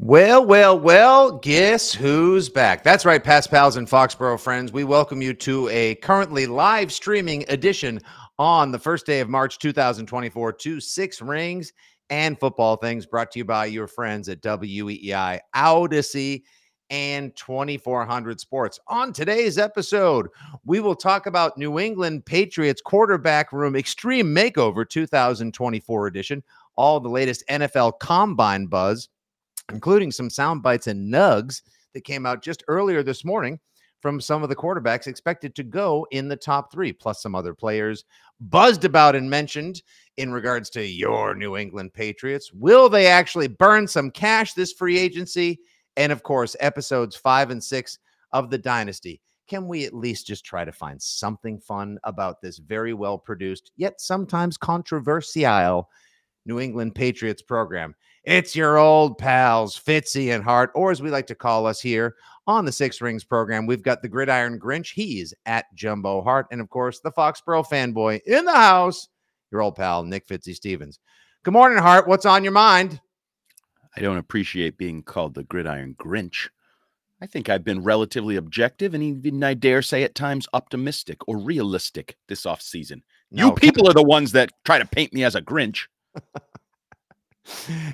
Well, well, well, guess who's back? That's right, Pats Pals and Foxborough friends. We welcome you to a currently live streaming edition on the first day of March 2024 to Six Rings and Football Things brought to you by your friends at WEEI Audacy and 2400 Sports. On today's episode, we will talk about New England Patriots quarterback room extreme makeover 2024 edition, all the latest NFL combine buzz, including some sound bites and nugs that came out just earlier this morning from some of the quarterbacks expected to go in the top three, plus some other players buzzed about and mentioned in regards to your New England Patriots. Will they actually burn some cash this free agency? And of course, episodes five and six of The Dynasty. Can we at least just try to find something fun about this very well produced, yet sometimes controversial New England Patriots program? It's your old pals, Fitzy and Hart, or as we like to call us here on the Six Rings program. We've got the Gridiron Grinch. He's at Jumbo Hart. And of course, the Foxborough fanboy in the house, your old pal, Nick Fitzy Stevens. Good morning, Hart. What's on your mind? I don't appreciate being called the Gridiron Grinch. I think I've been relatively objective and even, I dare say, at times optimistic or realistic this off season. You people are the ones that try to paint me as a Grinch.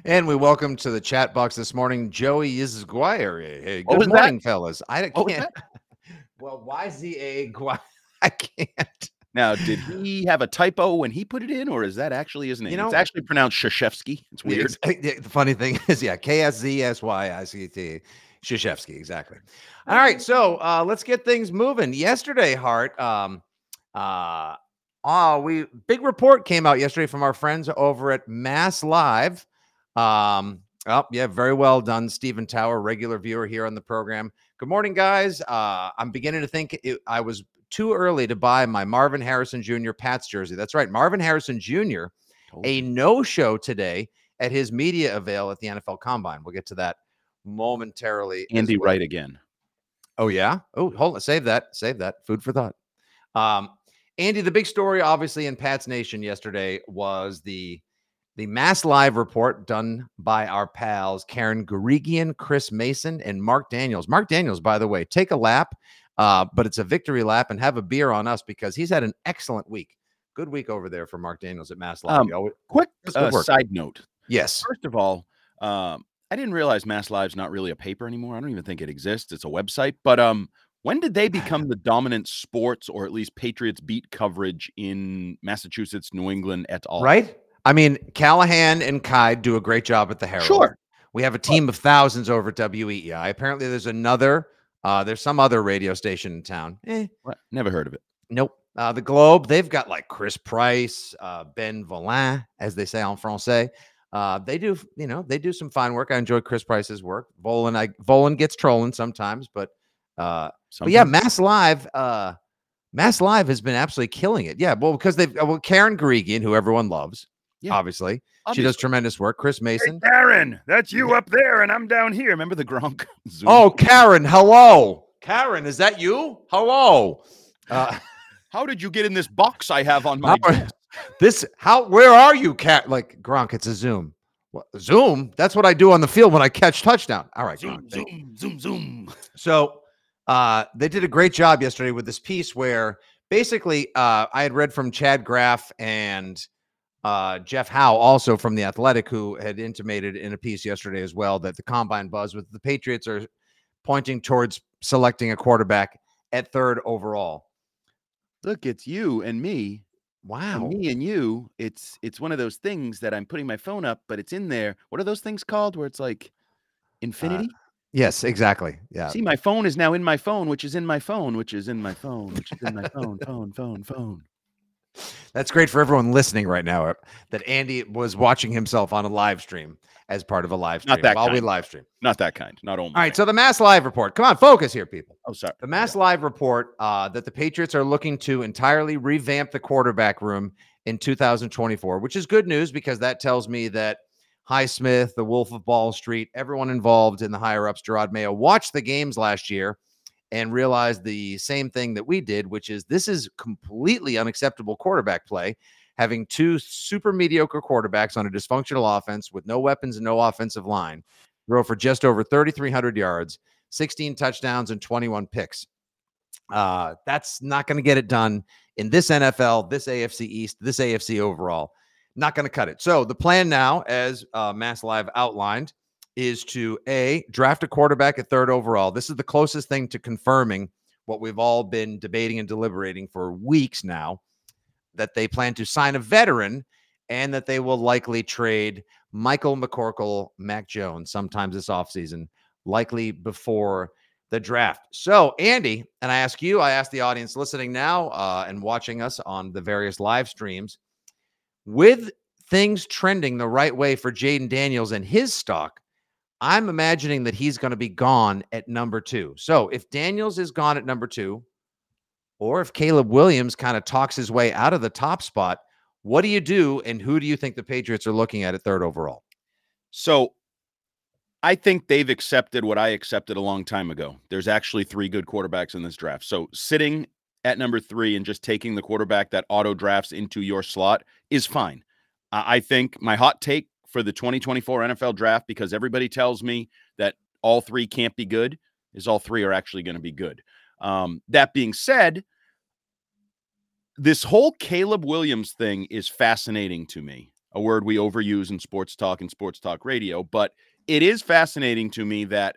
And we welcome to the chat box this morning Joey Izguire. Hey, good was that? morning, fellas. I can't. Well, YZA Guire. I can't. Now, did he have a typo when he put it in, or is that actually his name? You know- it's actually pronounced Shashevsky. It's weird. Yeah, The funny thing is, yeah, K S Z S Y I C T. Shashevsky, exactly. All right, so uh, let's get things moving. Yesterday, Hart, um, uh, oh, we big report came out yesterday from our friends over at Mass Live. Um, oh, yeah, very well done, Stephen Tower, regular viewer here on the program. Good morning, guys. Uh, I'm beginning to think it, I was too early to buy my Marvin Harrison Jr. Pats jersey. That's right, Marvin Harrison Jr. A no show today at his media avail at the NFL Combine. We'll get to that momentarily. Andy well. Wright again. Oh yeah. Oh, hold on. Save that. Save that. Food for thought. Um, Andy, the big story, obviously, in Pat's Nation yesterday was the the mass live report done by our pals Karen Guregian, Chris Mason, and Mark Daniels. Mark Daniels, by the way, take a lap, uh, but it's a victory lap, and have a beer on us because he's had an excellent week. Good week over there for Mark Daniels at Mass Live. Um, always- Quick uh, side note. yes. First of all, um, I didn't realize Mass Live's not really a paper anymore. I don't even think it exists. It's a website. But um, when did they become the dominant sports or at least Patriots beat coverage in Massachusetts, New England et al? Right? I mean, Callahan and Kai do a great job at the Herald. Sure. We have a team of thousands over at WEEI. Apparently, there's another, uh, there's some other radio station in town. Eh? Never heard of it. nope. Uh, the Globe, they've got like Chris Price, uh, Ben Volin, as they say en français. Uh, they do, you know, they do some fine work. I enjoy Chris Price's work. Volin, I Volin gets trolling sometimes, but uh, but yeah, Mass Live, uh, Mass Live has been absolutely killing it. Yeah, well, because they've well, Karen Guregian, who everyone loves, Yeah. obviously. Obviously. She does tremendous work. Chris Mason. Hey, Karen, that's you up there, and I'm down here. Remember the Gronk? Zoom? Oh, Karen, hello. Karen, is that you? Hello. Uh, how did you get in this box I have on my How- this how where are you, cat? Like Gronk, it's a Zoom. What, Zoom? That's what I do on the field when I catch touchdown. All right, Zoom, Gronk, zoom, zoom, zoom. So uh, they did a great job yesterday with this piece where basically uh, I had read from Chad Graff and uh, Jeff Howe, also from the Athletic, who had intimated in a piece yesterday as well that the combine buzz with the Patriots are pointing towards selecting a quarterback at third overall. Look, it's you and me. Wow. And me and you. It's it's one of those things that I'm putting my phone up, but it's in there. What are those things called? Where it's like infinity? Yes, exactly. Yeah. See, my phone is now in my phone, which is in my phone, which is in my phone, which is in my phone, phone, phone, phone. That's great for everyone listening right now uh, that Andy was watching himself on a live stream as part of a live stream Not that while we live stream. Not that kind. Not only. All right, so the Mass Live report. Come on, focus here, people. oh, sorry. The Mass Live report uh, that the Patriots are looking to entirely revamp the quarterback room in 2024, which is good news because that tells me that Highsmith, the Wolf of Ball Street, everyone involved in the higher ups, Jerod Mayo, watched the games last year and realized the same thing that we did, which is this is completely unacceptable quarterback play. Having two super mediocre quarterbacks on a dysfunctional offense with no weapons and no offensive line, throw for just over 3,300 yards, 16 touchdowns, and 21 picks. Uh, that's not going to get it done in this NFL, this AFC East, this AFC overall. Not going to cut it. So the plan now, as uh, Mass Live outlined, is to a draft a quarterback at third overall. This is the closest thing to confirming what we've all been debating and deliberating for weeks now. That they plan to sign a veteran and that they will likely trade Michael McCorkle, Mac Jones sometimes this offseason, likely before the draft. So, Andy, and I ask you, I ask the audience listening now uh, and watching us on the various live streams, with things trending the right way for Jayden Daniels and his stock, I'm imagining that he's going to be gone at number two. So, if Daniels is gone at number two, or if Caleb Williams kind of talks his way out of the top spot, what do you do? And who do you think the Patriots are looking at at third overall? So I think they've accepted what I accepted a long time ago. There's actually three good quarterbacks in this draft. So sitting at number three and just taking the quarterback that auto drafts into your slot is fine. I think my hot take for the 2024 NFL draft, because everybody tells me that all three can't be good, is all three are actually going to be good. Um, that being said, this whole Caleb Williams thing is fascinating to me. A word we overuse in sports talk and sports talk radio, but it is fascinating to me that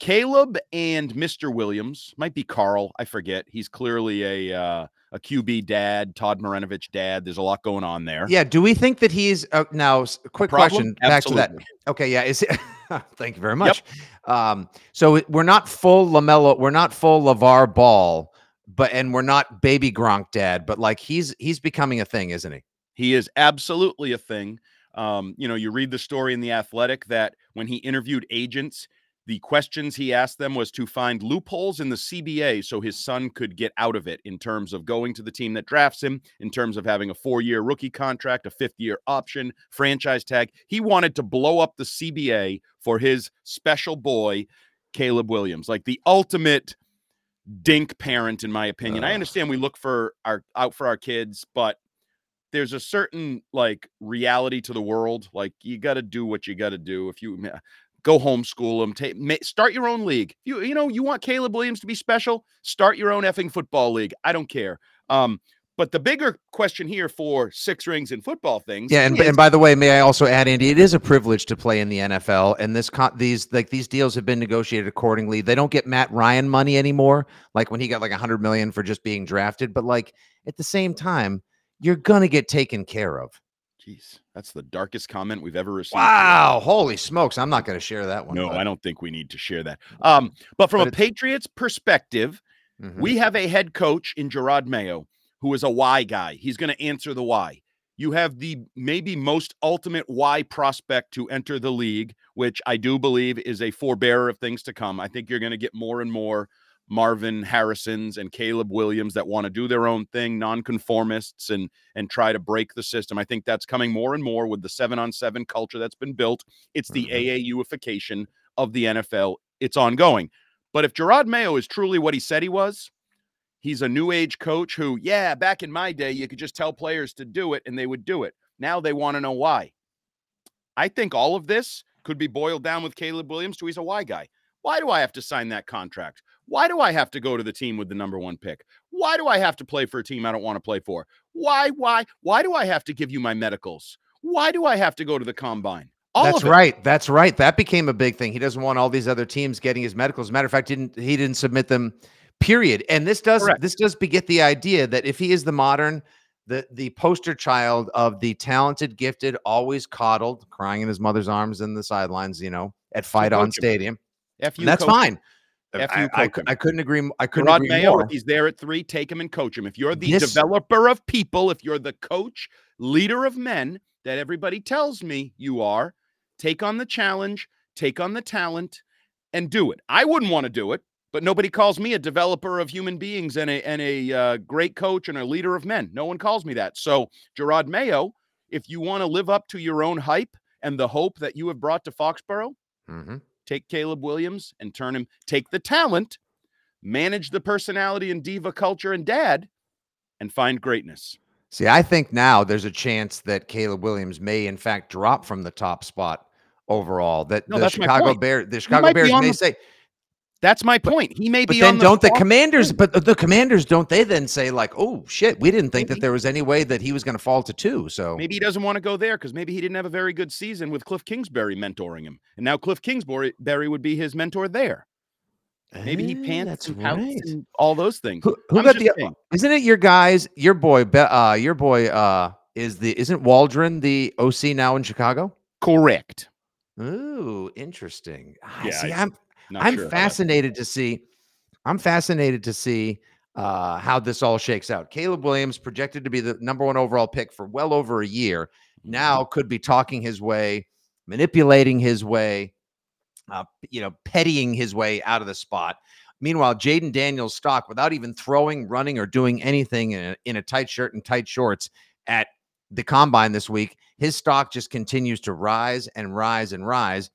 Caleb and Mr. Williams might be Carl. I forget. He's clearly a uh, a QB dad, Todd Marinovich dad. There's a lot going on there. Yeah. Do we think that he's uh, now? Quick question. Back to that. Okay. Yeah. Is it? thank you very much. Um, so we're not full Lamelo. We're not full Lavar Ball, but and we're not baby Gronk dad. But like he's he's becoming a thing, isn't he? He is absolutely a thing. Um, you know, you read the story in the Athletic that when he interviewed agents, the questions he asked them was to find loopholes in the CBA so his son could get out of it in terms of going to the team that drafts him, in terms of having a four year rookie contract, a fifth year option, franchise tag. He wanted to blow up the CBA for his special boy, Caleb Williams, like the ultimate dink parent, in my opinion. I understand we look for our out for our kids, but there's a certain like reality to the world. Like you got to do what you got to do. If you go homeschool them, take ma- start your own league. You you know you want Caleb Williams to be special, start your own effing football league. I don't care. Um, but the bigger question here for six rings and football things, Yeah, and, is- and by the way, may I also add, Andy, it is a privilege to play in the NFL, and this con- these like these deals have been negotiated accordingly. They don't get Matt Ryan money anymore, like when he got like a hundred million for just being drafted. But like at the same time, you're gonna get taken care of. Jeez, that's the darkest comment we've ever received. Wow, holy smokes! I'm not gonna share that one. No, but- I don't think we need to share that. Um, but from But a Patriots perspective, Mhm. We have a head coach in Jerod Mayo who is a why guy. He's going to answer the why. You have the maybe most ultimate why prospect to enter the league, which I do believe is a forebearer of things to come. I think you're going to get more and more Marvin Harrisons and Caleb Williams that want to do their own thing, nonconformists, and and try to break the system. I think that's coming more and more with the seven on seven culture that's been built. It's the mm-hmm. AAUification of the NFL. It's ongoing. But if Jerod Mayo is truly what he said he was, He's a new age coach who, yeah, back in my day, you could just tell players to do it and they would do it. Now they want to know why. I think all of this could be boiled down with Caleb Williams to he's a why guy. Why do I have to sign that contract? Why do I have to go to the team with the number one pick? Why do I have to play for a team I don't want to play for? Why, why, why do I have to give you my medicals? Why do I have to go to the combine? All That's right. That's right. That became a big thing. He doesn't want all these other teams getting his medicals. As a matter of fact, didn't he didn't submit them period and this does Correct. this does beget the idea that if he is the modern the the poster child of the talented gifted always coddled crying in his mother's arms in the sidelines you know at fight on stadium F that's fine F you I, I, I, couldn't agree i couldn't Rod agree Mayo, more. if he's there at three take him and coach him if you're the this, developer of people if you're the coach leader of men that everybody tells me you are take on the challenge take on the talent and do it i wouldn't want to do it but nobody calls me a developer of human beings and a and a uh, great coach and a leader of men. No one calls me that. So Jerod Mayo, if you want to live up to your own hype and the hope that you have brought to Foxborough, mm-hmm. Take Caleb Williams and turn him. Take the talent, manage the personality and diva culture and dad, and find greatness. See, I think now there's a chance that Caleb Williams may, in fact, drop from the top spot overall. That no, the Chicago Bears, the Chicago Bears may the- say that's my point. He may but be. Then the don't the commanders? But the commanders don't they then say like, "Oh shit, we didn't think maybe. that there was any way that he was going to fall to two. So maybe he doesn't want to go there because maybe he didn't have a very good season with Cliff Kingsbury mentoring him, and now Cliff Kingsbury would be his mentor there. Maybe he pants and right. and all those things. Who, who got the? Saying. Isn't it your guys? Your boy, uh, your boy, uh, is the isn't Waldron the OC now in Chicago? Correct. Ooh, interesting. Ah, yeah, see, I, I'm not I'm sure fascinated to see. I'm fascinated to see uh, how this all shakes out. Caleb Williams projected to be the number one overall pick for well over a year. Mm-hmm. Now could be talking his way, manipulating his way, uh, you know, pettying his way out of the spot. Meanwhile, Jayden Daniels' stock, without even throwing, running, or doing anything in a, in a tight shirt and tight shorts at the combine this week, his stock just continues to rise and rise and rise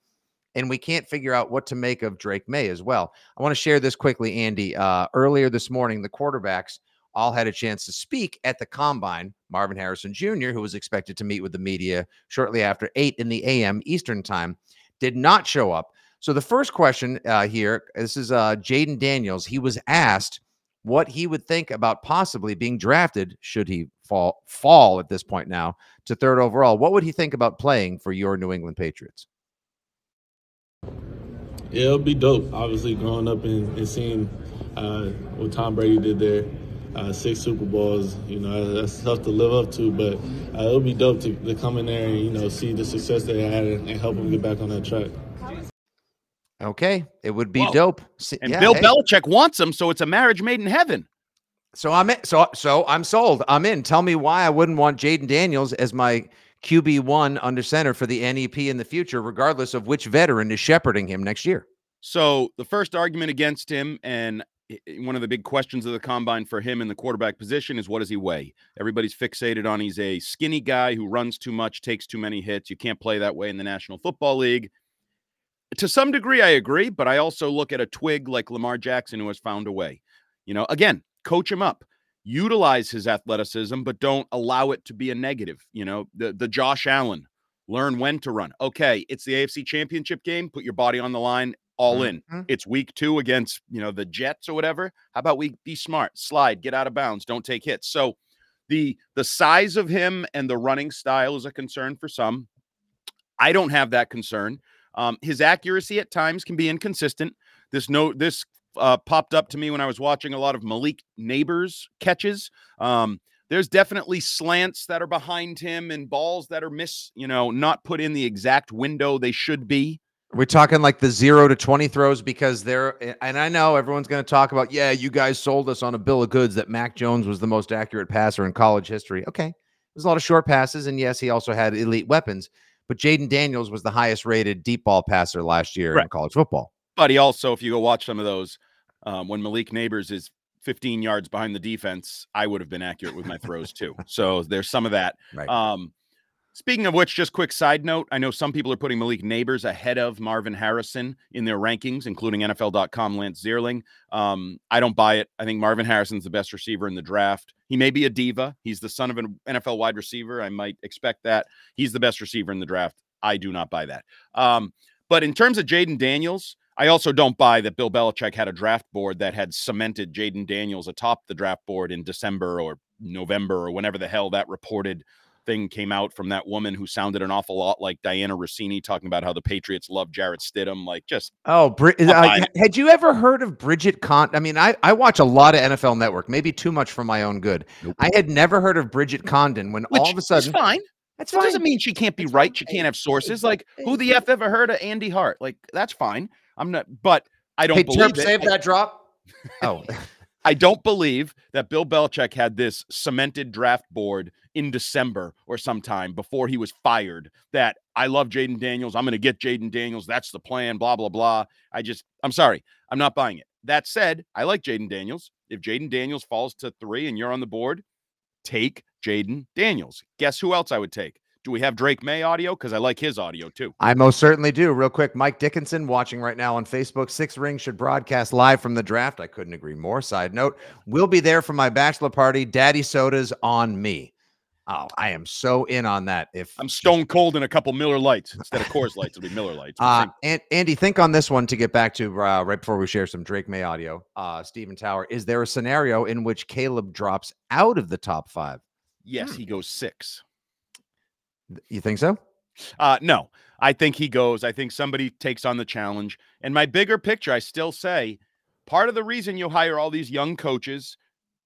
and we can't figure out what to make of Drake Maye as well. I want to share this quickly, Andy. Uh, earlier this morning, the quarterbacks all had a chance to speak at the combine. Marvin Harrison Jr., who was expected to meet with the media shortly after 8 in the a.m. Eastern time, did not show up. So the first question uh, here, this is uh, Jayden Daniels. He was asked what he would think about possibly being drafted should he fall fall at this point now to third overall. What would he think about playing for your New England Patriots? Yeah, it'll be dope. Obviously, growing up and, and seeing uh, what Tom Brady did there, uh, six Super Bowls, you know, that's tough to live up to. But uh, it'll be dope to, to, come in there and you know see the success they had and, and help them get back on that track. Okay, it would be Whoa. dope. See, and yeah, Bill hey. Belichick wants him, so it's a marriage made in heaven. So I'm in, so so I'm sold. I'm in. Tell me why I wouldn't want Jayden Daniels as my QB1 under center for the NEP in the future, regardless of which veteran is shepherding him next year. So, the first argument against him, and eh, eh, one of the big questions of the combine for him in the quarterback position is what does he weigh? Everybody's fixated on he's a skinny guy who runs too much, takes too many hits. You can't play that way in the National Football League. To some degree, I agree, but I also look at a twig like Lamar Jackson who has found a way. You know, again, coach him up utilize his athleticism, but don't allow it to be a negative. You know, the the Josh Allen, learn when to run. Okay, it's the AFC Championship game. Put your body on the line, all in. Mm-hmm. It's week two against you know the Jets or whatever. How about we be smart, slide, get out of bounds, don't take hits. So the the size of him and the running style is a concern for some. I don't have that concern. Um, his accuracy at times can be inconsistent. This no this uh, popped up to me when I was watching a lot of Malik Nabers catches. Um, there's definitely slants that are behind him and balls that are miss, you know, not put in the exact window they should be. We're talking like the zero to 20 throws because they're, eh, and I know everyone's going to talk about, yeah, you guys sold us on a bill of goods that Mac Jones was the most accurate passer in college history. Okay. There's a lot of short passes, and yes, he also had elite weapons. But Jayden Daniels was the highest rated deep ball passer last year right. in college football. But he also, if you go watch some of those, um, when Malik Nabers is 15 yards behind the defense, I would have been accurate with my throws too. So there's some of that. Right. Um, Speaking of which, just quick side note I know some people are putting Malik Nabers ahead of Marvin Harrison in their rankings, including NFL.com Lance Zierlein. Um, I don't buy it. I think Marvin Harrison's the best receiver in the draft. He may be a diva. He's the son of an NFL wide receiver. I might expect that. He's the best receiver in the draft. I do not buy that. Um, but in terms of Jayden Daniels, I also don't buy that Bill Belichick had a draft board that had cemented Jayden Daniels atop the draft board in December or November or whenever the hell that reported thing came out from that woman who sounded an awful lot like Dianna Russini talking about how the Patriots love Jarrett Stidham. Like, just oh, Bri- uh, had you ever heard of Bridget Con? I mean, I, I watch a lot of NFL Network, maybe too much for my own good. Nope. I had never heard of Bridget Condon when Which all of a sudden, fine. That's fine. doesn't mean she can't be right. She can't have sources. Like, who the f ever heard of Andy Hart? Like, that's fine. I'm not, but I don't hey, believe Terp, it. Save that drop. Oh. I don't believe that Bill Belichick had this cemented draft board in December or sometime before he was fired that I love Jayden Daniels. I'm going to get Jayden Daniels. That's the plan, blah, blah, blah. I just, I'm sorry. I'm not buying it. That said, I like Jayden Daniels. If Jayden Daniels falls to three and you're on the board, take Jayden Daniels. Guess who else I would take? Do we have Drake Maye audio? Because I like his audio too. I most certainly do. Real quick, Mike Dickinson watching right now on Facebook. Six Rings should broadcast live from the draft. I couldn't agree more. Side note, we'll be there for my bachelor party. Daddy Soda's on me. Oh, I am so in on that. If I'm stone cold in a couple Miller Lights instead of Coors Lights, it'll be Miller Lights. Uh, and Andy, think on this one to get back to uh, right before we share some Drake Maye audio. Uh, Stephen Tower, is there a scenario in which Caleb drops out of the top five? Yes, hmm. he goes six. You think so? Uh, no, I think he goes. I think somebody takes on the challenge. And my bigger picture, I still say, part of the reason you hire all these young coaches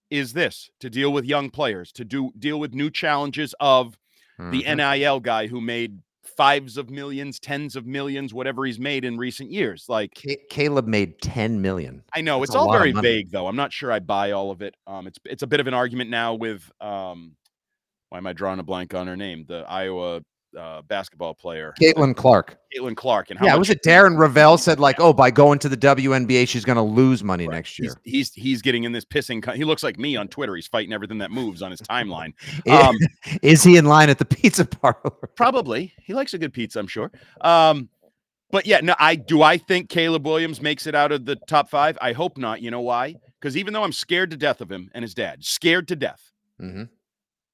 is this to deal with young players, to do deal with new challenges of mm-hmm. the NIL guy who made fives of millions, tens of millions, whatever he's made in recent years. Like C- Caleb made 10 million. I know That's it's all very vague though. I'm not sure I buy all of it. Um, it's it's a bit of an argument now with um, why am I drawing a blank on her name? The Iowa uh, basketball player, Caitlin Clark. Caitlin Clark, and how yeah, was it Darren Rovell said like, oh, by going to the WNBA, she's going to lose money right. next year. He's, he's, he's getting in this pissing. He looks like me on Twitter. He's fighting everything that moves on his timeline. Um, Is he in line at the pizza parlor? probably. He likes a good pizza, I'm sure. Um, but yeah, no, I do. I think Caleb Williams makes it out of the top five. I hope not. You know why? Because even though I'm scared to death of him and his dad, scared to death, mm-hmm.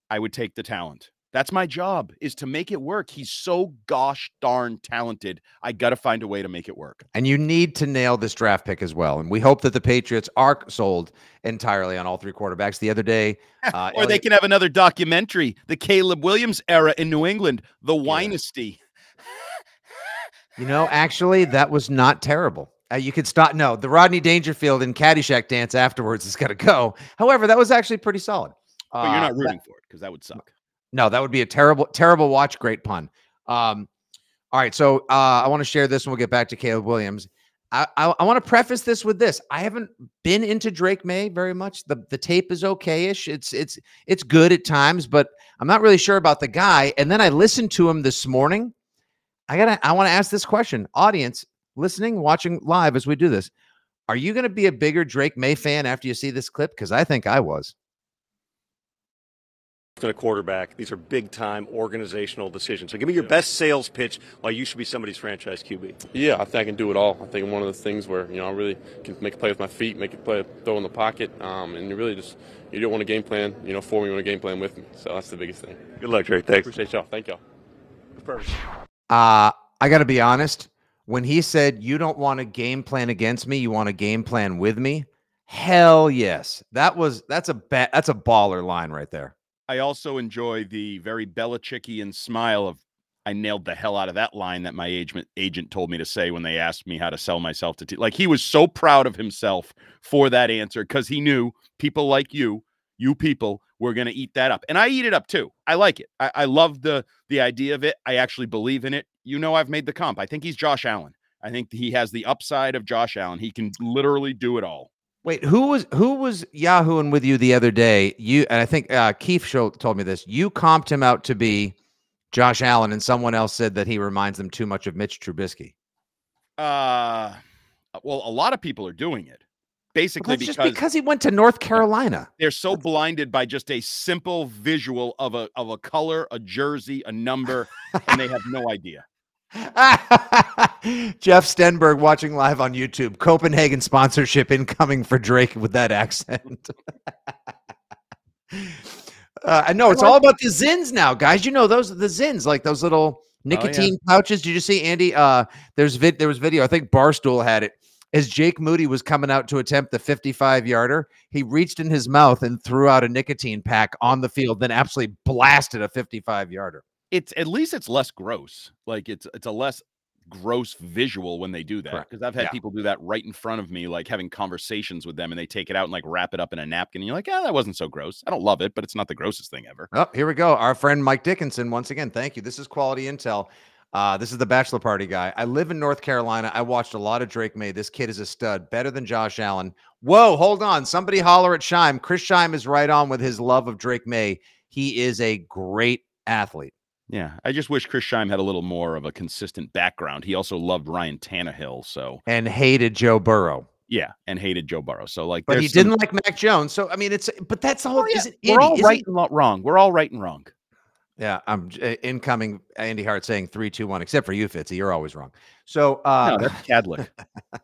I would take the talent. That's my job is to make it work. He's so gosh darn talented. I got to find a way to make it work. And you need to nail this draft pick as well. And we hope that the Patriots are sold entirely on all three quarterbacks. The other day, uh, or they can have another documentary, the Caleb Williams era in New England, the Wynasty. You know, actually, that was not terrible. Uh, you could stop. No, the Rodney Dangerfield and Caddyshack dance afterwards is going to go. However, that was actually pretty solid. But you're not uh, rooting that, for it because that would suck. No, that would be a terrible, terrible watch. Great pun. Um, all right, so uh, I want to share this, and we'll get back to Caleb Williams. I, I, I want to preface this with this: I haven't been into Drake Maye very much. the The tape is okayish. It's it's it's good at times, but I'm not really sure about the guy. And then I listened to him this morning. I gotta. I want to ask this question, audience listening, watching live as we do this. Are you going to be a bigger Drake Maye fan after you see this clip? Because I think I was a quarterback. These are big time organizational decisions. So give me your best sales pitch why you should be somebody's franchise QB. Yeah, I think I can do it all. I think one of the things where, you know, I really can make a play with my feet, make a play, throw in the pocket, um, and you really just, you don't want a game plan, you know, for me, you want a game plan with me. So that's the biggest thing. Good luck, Trey. Thanks. Appreciate y'all. Thank y'all. First. Uh, I got to be honest. When he said, you don't want a game plan against me, you want a game plan with me. Hell yes. That was, that's a, ba- that's a baller line right there. I also enjoy the very Belichickian smile of I nailed the hell out of that line that my agent agent told me to say when they asked me how to sell myself to t- like he was so proud of himself for that answer because he knew people like you, you people, were going to eat that up, and I eat it up too. I like it. I, I love the the idea of it. I actually believe in it. You know, I've made the comp. I think he's Josh Allen. I think he has the upside of Josh Allen. He can literally do it all. Wait, who was who was Yahooing with you the other day? You and I think uh, Keith show, told me this. You comped him out to be Josh Allen, and someone else said that he reminds them too much of Mitch Trubisky. Uh, well, a lot of people are doing it basically because, just because he went to North Carolina. they're so blinded by just a simple visual of a of a color, a jersey, a number, and they have no idea. Jeff Stenberg watching live on YouTube. Copenhagen sponsorship incoming for Drake with that accent. uh, I know it's all about the Zyns now, guys. You know those are the Zyns, like those little nicotine pouches. Did you see Andy? Uh, there's vid- there was video. I think Barstool had it. As Jake Moody was coming out to attempt the 55 yarder, he reached in his mouth and threw out a nicotine pack on the field, then absolutely blasted a 55 yarder. It's at least it's less gross. Like it's it's a less gross visual when they do that because I've had Yeah. people do that right in front of me, like having conversations with them, and they take it out and like wrap it up in a napkin, and you're like, yeah, that wasn't so gross. I don't love it, but it's not the grossest thing ever. Oh, here we go. Our friend Mike Dickinson, once again, thank you. This is quality intel. Uh, this is the bachelor party guy. I live in North Carolina. I watched a lot of Drake Maye. This kid is a stud, better than Josh Allen. Whoa, hold on. Somebody holler at Shime. Chris Shime is right on with his love of Drake Maye. He is a great athlete. Yeah, I just wish Chris Scheim had a little more of a consistent background. He also loved Ryan Tannehill, so and hated Joe Burrow. yeah, and hated Joe Burrow. So like, But he some- didn't like Mac Jones. So I mean, it's but that's the whole. Oh, yeah, We're all isn't- and wrong. We're all right and wrong. Yeah, I'm uh, incoming. Andy Hart saying three, two, one. Except for you, Fitzy. You're always wrong. So uh, No, that's Cadlick.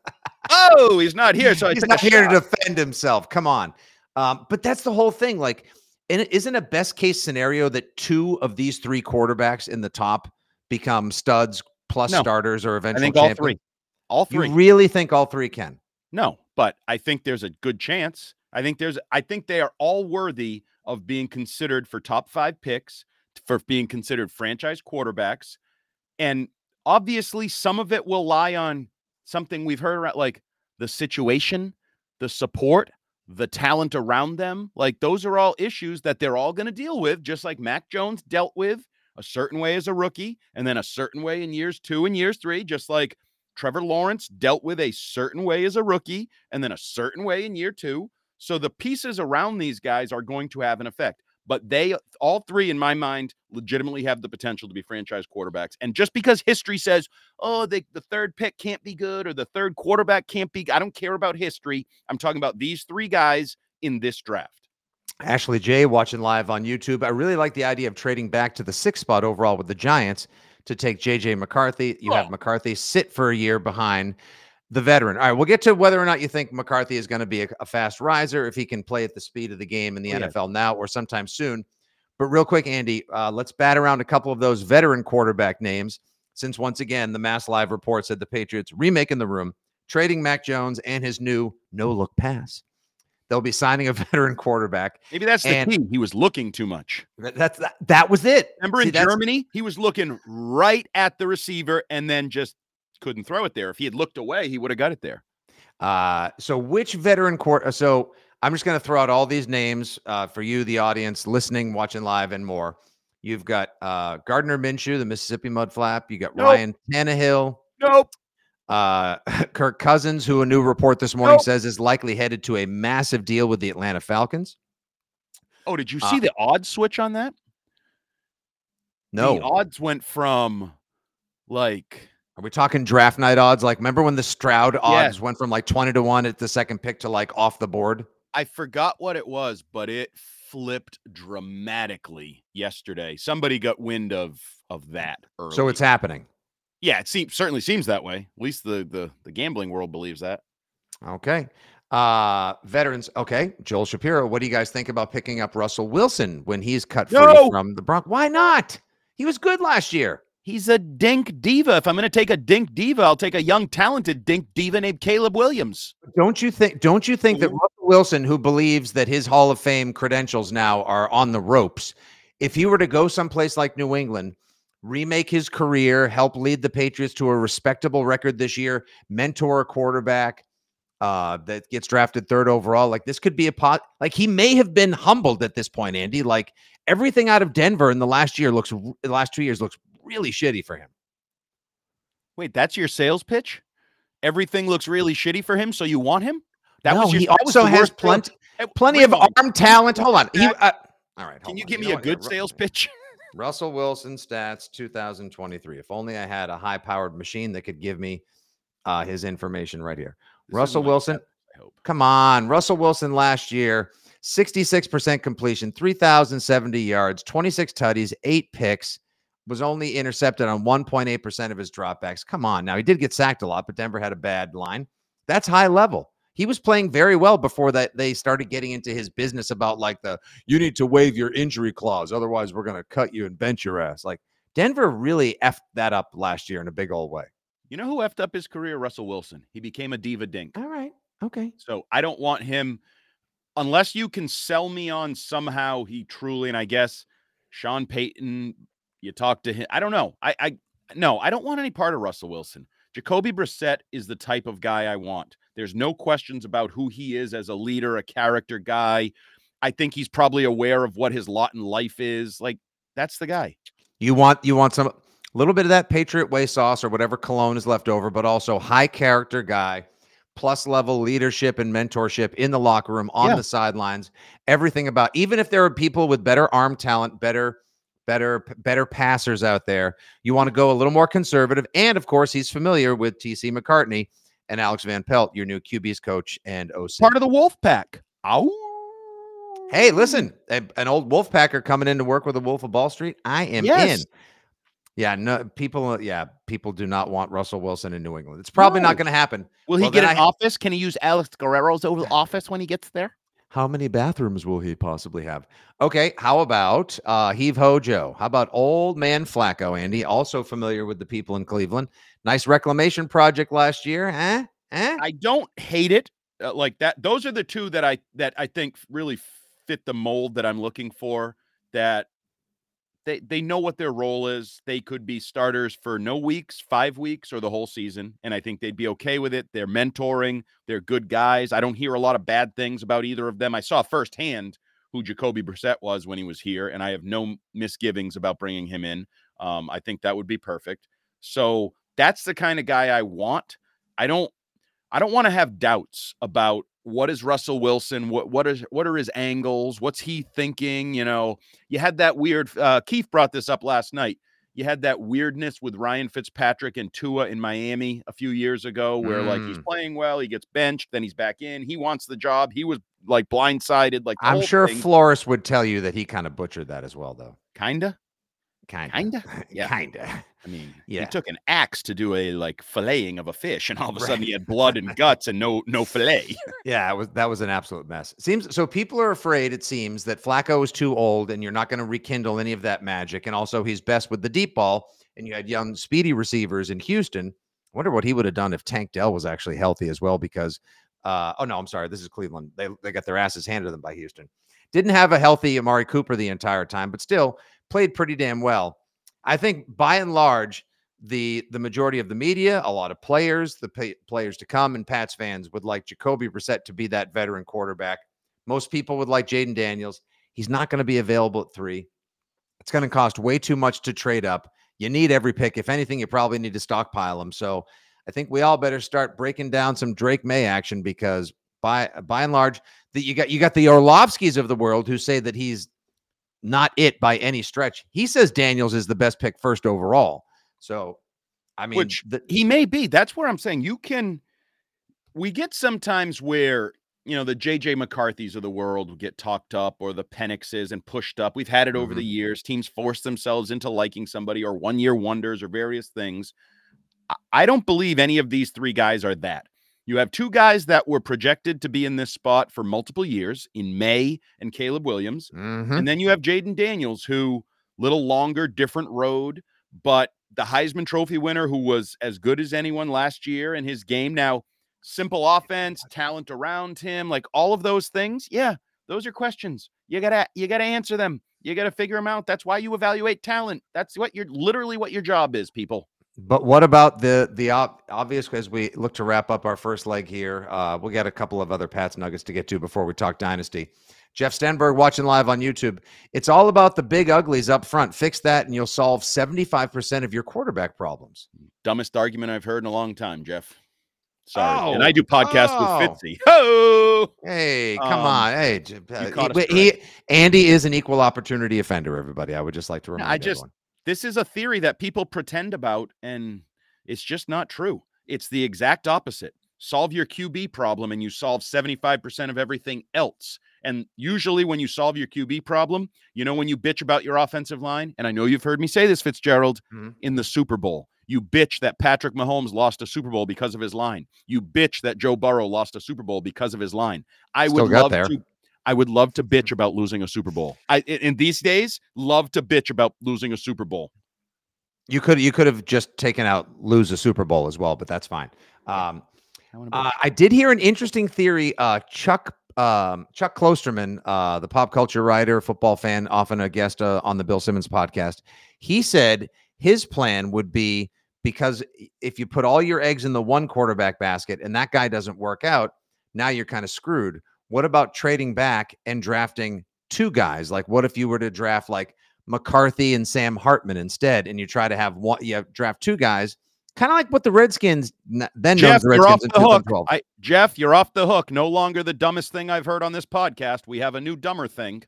oh, he's not here, so he's not here shot. to defend himself. Come on. Um, but that's the whole thing. Like, and it isn't a best case scenario that two of these three quarterbacks in the top become studs plus No. starters or I eventual think all champions? three, all three. You really think all three can? No, but I think there's a good chance. I think there's I think they are all worthy of being considered for top 5 picks, for being considered franchise quarterbacks. And obviously some of it will lie on something we've heard about like the situation, the support, the talent around them. Like those are all issues that they're all going to deal with just like Mac Jones dealt with a certain way as a rookie and then a certain way in years 2 and years 3 just like Trevor Lawrence dealt with a certain way as a rookie and then a certain way in year two. So the pieces around these guys are going to have an effect. But they, all three, in my mind, legitimately have the potential to be franchise quarterbacks. And just because history says, oh, they, the third pick can't be good or the third quarterback can't be, I don't care about history. I'm talking about these three guys in this draft. Ashley J watching live on YouTube. I really like the idea of trading back to the sixth spot overall with the Giants to take JJ McCarthy. You have Oh. McCarthy sit for a year behind the veteran. All right, we'll get to whether or not you think McCarthy is going to be a, a fast riser, if he can play at the speed of the game in the Oh, yeah. NFL now or sometime soon. But real quick, Andy, uh, let's bat around a couple of those veteran quarterback names. Since once again, the Mass Live report said the Patriots remaking the room, trading Mac Jones and his new no look pass. They'll be signing a veteran quarterback. Maybe that's the key. He was looking too much. That- That's that, that was it. Remember See, in Germany, he was looking right at the receiver and then just couldn't throw it there. If he had looked away, he would have got it there. Uh, so which veteran court? So I'm just going to throw out all these names uh, for you, the audience, listening, watching live, and more. You've got uh, Gardner Minshew, the Mississippi Mudflap. You got Nope. Ryan Tannehill, Nope. uh, Kirk Cousins, who a new report this morning Nope. says is likely headed to a massive deal with the Atlanta Falcons. Oh, did you Uh, see the odds switch on that? No, The odds went from like are we talking draft night odds? Like, remember when the Stroud odds Yes. went from like 20 to 1 at the second pick to like off the board? I forgot what it was, but it flipped dramatically yesterday. Somebody got wind of of that early. So it's happening. yeah, it seems certainly seems that way. At least the the the gambling world believes that. Okay. Uh veterans. Okay. Joel Shapiro, what do you guys think about picking up Russell Wilson when he's cut free from the Broncos? Why not? He was good last year. He's a dink diva. If I'm going to take a dink diva, I'll take a young, talented dink diva named Caleb Williams. Don't you think don't you think that Mhm. Russell Wilson, who believes that his Hall of Fame credentials now are on the ropes, if he were to go someplace like New England, remake his career, help lead the Patriots to a respectable record this year, mentor a quarterback uh, that gets drafted third overall, like this could be a pot. Like he may have been humbled at this point, Andy. Like everything out of Denver in the last year looks, the last two years looks really shitty for him. Wait, that's your sales pitch? Everything looks really shitty for him, so you want him? That no, was your, he that was also has plenty, plenty of arm talent. Hold on. He, uh, all right. Can you on. give me a what? Yeah, good Ru- sales pitch? Russell Wilson stats 2023. If only I had a high powered machine that could give me uh, his information right here. This Russell Wilson, that, I hope. come on. Russell Wilson last year, 66% completion, 3,070 yards, 26 tutties, eight picks, was only intercepted on 1.8% of his dropbacks. Come on. Now, he did get sacked a lot, but Denver had a bad line. That's high level. He was playing very well before that they started getting into his business about like the you need to waive your injury clause, otherwise we're gonna cut you and bench your ass. Like Denver really effed that up last year in a big old way. You know who effed up his career? Russell Wilson. He became a diva dink. All right. Okay. So I don't want him unless you can sell me on somehow he truly, and I guess Sean Payton, you talk to him. I don't know. I, I no, I don't want any part of Russell Wilson. Jacoby Brissett is the type of guy I want. There's no questions about who he is as a leader, a character guy. I think he's probably aware of what his lot in life is. Like that's the guy. You want you want some a little bit of that Patriot way sauce or whatever cologne is left over, but also high character guy, plus level leadership and mentorship in the locker room, on Yeah. the sidelines. Everything about even if there are people with better arm talent, better, better, better passers out there, you want to go a little more conservative. And of course, he's familiar with TC McCartney and Alex Van Pelt, your new QB's coach and OC. Part of the Wolf Pack. Ow. Hey, listen, a- an old wolf packer coming in to work with a Wolf of Ball Street. I am Yes. in. Yeah, no people. Uh, yeah, people do not want Russell Wilson in New England. It's probably No. not going to happen. Will he get an I- office? Can he use Alex Guerrero's Oval Office when he gets there? How many bathrooms will he possibly have? Okay, how about uh Heave Hojo? How about old man Flacco, Andy? Also familiar with the people in Cleveland. Nice reclamation project last year, huh? Eh? I don't hate it uh, like that. Those are the two that I that I think really fit the mold that I'm looking for. That they they know what their role is. They could be starters for no weeks, five weeks, or the whole season, and I think they'd be okay with it. They're mentoring. They're good guys. I don't hear a lot of bad things about either of them. I saw firsthand who Jacoby Brissett was when he was here, and I have no misgivings about bringing him in. Um, I think that would be perfect. So that's the kind of guy I want. I don't I don't want to have doubts about what is Russell Wilson, what what is what are his angles, what's he thinking, you know. You had that weird uh Keith brought this up last night. You had that weirdness with Ryan Fitzpatrick and Tua in Miami a few years ago where like he's Mm. playing well, he gets benched, then he's back in, he wants the job. He was like blindsided like I'm sure thing. Flores would tell you that he kind of butchered that as well, though. kinda. Kinda. Kinda? Yeah. Kinda. I mean, Yeah. he took an axe to do a like filleting of a fish, and all of a sudden he had blood and guts and no no fillet. Yeah, it was that was an absolute mess. Seems so people are afraid, it seems, that Flacco is too old and you're not going to rekindle any of that magic. And also he's best with the deep ball. And you had young speedy receivers in Houston. I wonder what he would have done if Tank Dell was actually healthy as well, because uh oh no, I'm sorry, this is Cleveland. They they got their asses handed to them by Houston. Didn't have a healthy Amari Cooper the entire time, but still played pretty damn well. I think by and large, the the majority of the media, a lot of players, the pay, players to come, and Pats fans would like Jacoby Brissett to be that veteran quarterback. Most people would like Jayden Daniels. He's not going to be available at three. It's going to cost way too much to trade up. You need every pick. If anything, you probably need to stockpile them. So I think we all better start breaking down some Drake Maye action because by by and large, that you got you got the Orlovskis of the world who say that he's not it by any stretch. He says Daniels is the best pick first overall. So, I mean, Which the, he may be. That's where I'm saying you can. We get sometimes where you know the JJ McCarthy's of the world get talked up, or the Penixes and pushed up. We've had it over the mm-hmm. years. Teams force themselves into liking somebody, or one year wonders, or various things. I don't believe any of these three guys are that. You have two guys that were projected to be in this spot for multiple years in Maye and Caleb Williams. Mhm. And then you have Jayden Daniels, who little longer, different road, but the Heisman Trophy winner who was as good as anyone last year in his game. Now, simple offense, talent around him, like all of those things. Yeah, those are questions. You gotta you gotta answer them. You gotta figure them out. That's why you evaluate talent. That's what you're literally what your job is, people. But what about the the ob- obvious? As we look to wrap up our first leg here, uh, we got a couple of other Pats nuggets to get to before we talk dynasty. Jeff Stenberg watching live on YouTube. It's all about the big uglies up front. Fix that, and you'll solve seventy five percent of your quarterback problems. Dumbest argument I've heard in a long time, Jeff. Sorry, and Oh, I do podcasts oh. with Fitzy. Oh, Hey, come Um, on. Hey, he- he, Andy is an equal opportunity offender, everybody. I would just like to No, remind I just- everyone. This is a theory that people pretend about, and it's just not true. It's the exact opposite. Solve your QB problem, and you solve 75% of everything else. And usually, when you solve your QB problem, you know, when you bitch about your offensive line, and I know you've heard me say this, Fitzgerald, Mhm. in the Super Bowl, you bitch that Patrick Mahomes lost a Super Bowl because of his line. You bitch that Joe Burrow lost a Super Bowl because of his line. I Still would love there. to. I would love to bitch about losing a Super Bowl. I in these days love to bitch about losing a Super Bowl. You could you could have just taken out lose a Super Bowl as well, but that's fine. Um, I uh, I did hear an interesting theory. Uh, Chuck um, Chuck Klosterman, uh, the pop culture writer, football fan, often a guest uh, on the Bill Simmons podcast. He said his plan would be because if you put all your eggs in the one quarterback basket and that guy doesn't work out, now you're kind of screwed. What about trading back and drafting two guys? Like, what if you were to draft like McCarthy and Sam Hartman instead, and you try to have one, you have draft two guys, kind of like what the Redskins then Jeff, the you're off the hook. I, Jeff, you're off the hook. No longer the dumbest thing I've heard on this podcast. We have a new dumber thing.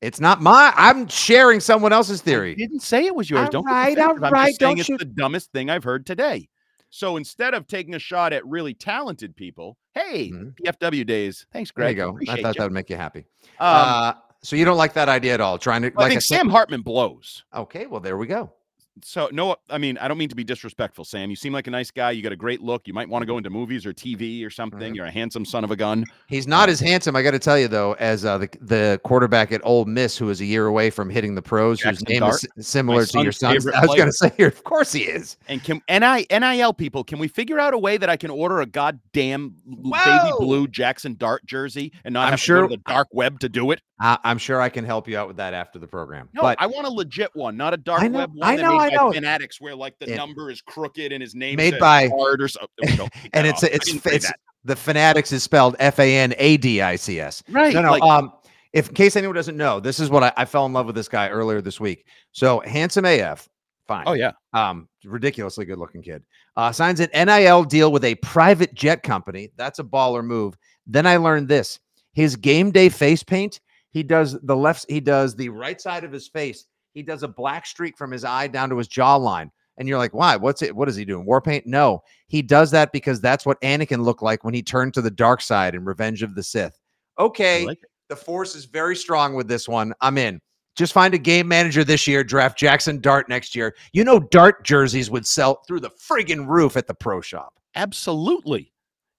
It's not my. I'm sharing someone else's I theory. didn't say it was yours. All don't right, all defensive. I'm just saying don't it's you- the dumbest thing I've heard today. So instead of taking a shot at really talented people, hey, Mhm. PFW days. Thanks, There you Greg. go. I thought you. that would make you happy. Um, uh, so you don't like that idea at all? Trying to I like think a Sam- Sam Hartman blows. Okay, well there we go. So no, I mean I don't mean to be disrespectful, Sam. You seem like a nice guy. You got a great look. You might want to go into movies or TV or something. Mhm. You're a handsome son of a gun. He's not as handsome, I got to tell you though, as uh, the the quarterback at Ole Miss, who is a year away from hitting the pros, Jackson whose name Dart, is similar to your son's son's. I was going to say here, of course he is. And can NI, NIL people, can we figure out a way that I can order a goddamn l- baby blue Jackson Dart jersey and not I'm have sure- to go to the dark web to do it? I, I'm sure I can help you out with that after the program. No, but I want a legit one, not a dark I know- web one I know, I know. fanatics where like the Yeah. number is crooked and his name Made by- Hard or something. And it's off. I it's it's the fanatics is spelled F A N A D I C S. right. No, no. like, um, if in case anyone doesn't know, this is what I, I fell in love with this guy earlier this week. So handsome AF, fine. oh yeah, Um, ridiculously good looking kid. Uh, signs an NIL deal with a private jet company. That's a baller move. Then I learned this: his game day face paint. He does the left. He does the right side of his face. He does a black streak from his eye down to his jawline. And you're like, why? What's it? What is he doing? War paint? No, he does that because that's what Anakin looked like when he turned to the dark side in Revenge of the Sith. Okay, like the force is very strong with this one. I'm in. Just find a game manager this year, draft Jackson Dart next year. You know, Dart jerseys would sell through the friggin' roof at the pro shop. absolutely.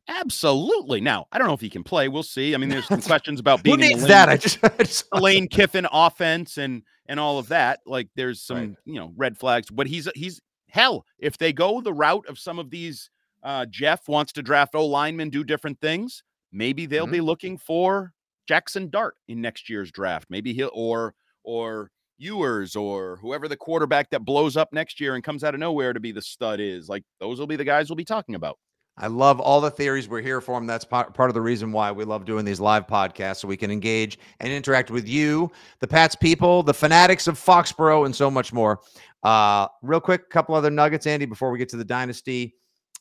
Absolutely. Now, I don't know if he can play. We'll see. I mean, there's some questions about Who being in the needs Lane- that? I just, I just Lane Kiffin offense and and all of that. Like there's some, you know, red flags. But he's he's hell. If they go the route of some of these uh Jeff wants to draft O linemen, do different things, maybe they'll Mhm. be looking for Jackson Dart in next year's draft. Maybe he'll or or Ewers or whoever the quarterback that blows up next year and comes out of nowhere to be the stud is. Like those will be the guys we'll be talking about. I love all the theories. We're here for them. That's part, part of the reason why we love doing these live podcasts so we can engage and interact with you, the Pats people, the fanatics of Foxborough, and so much more. Uh, real quick, a couple other nuggets, Andy, before we get to the dynasty.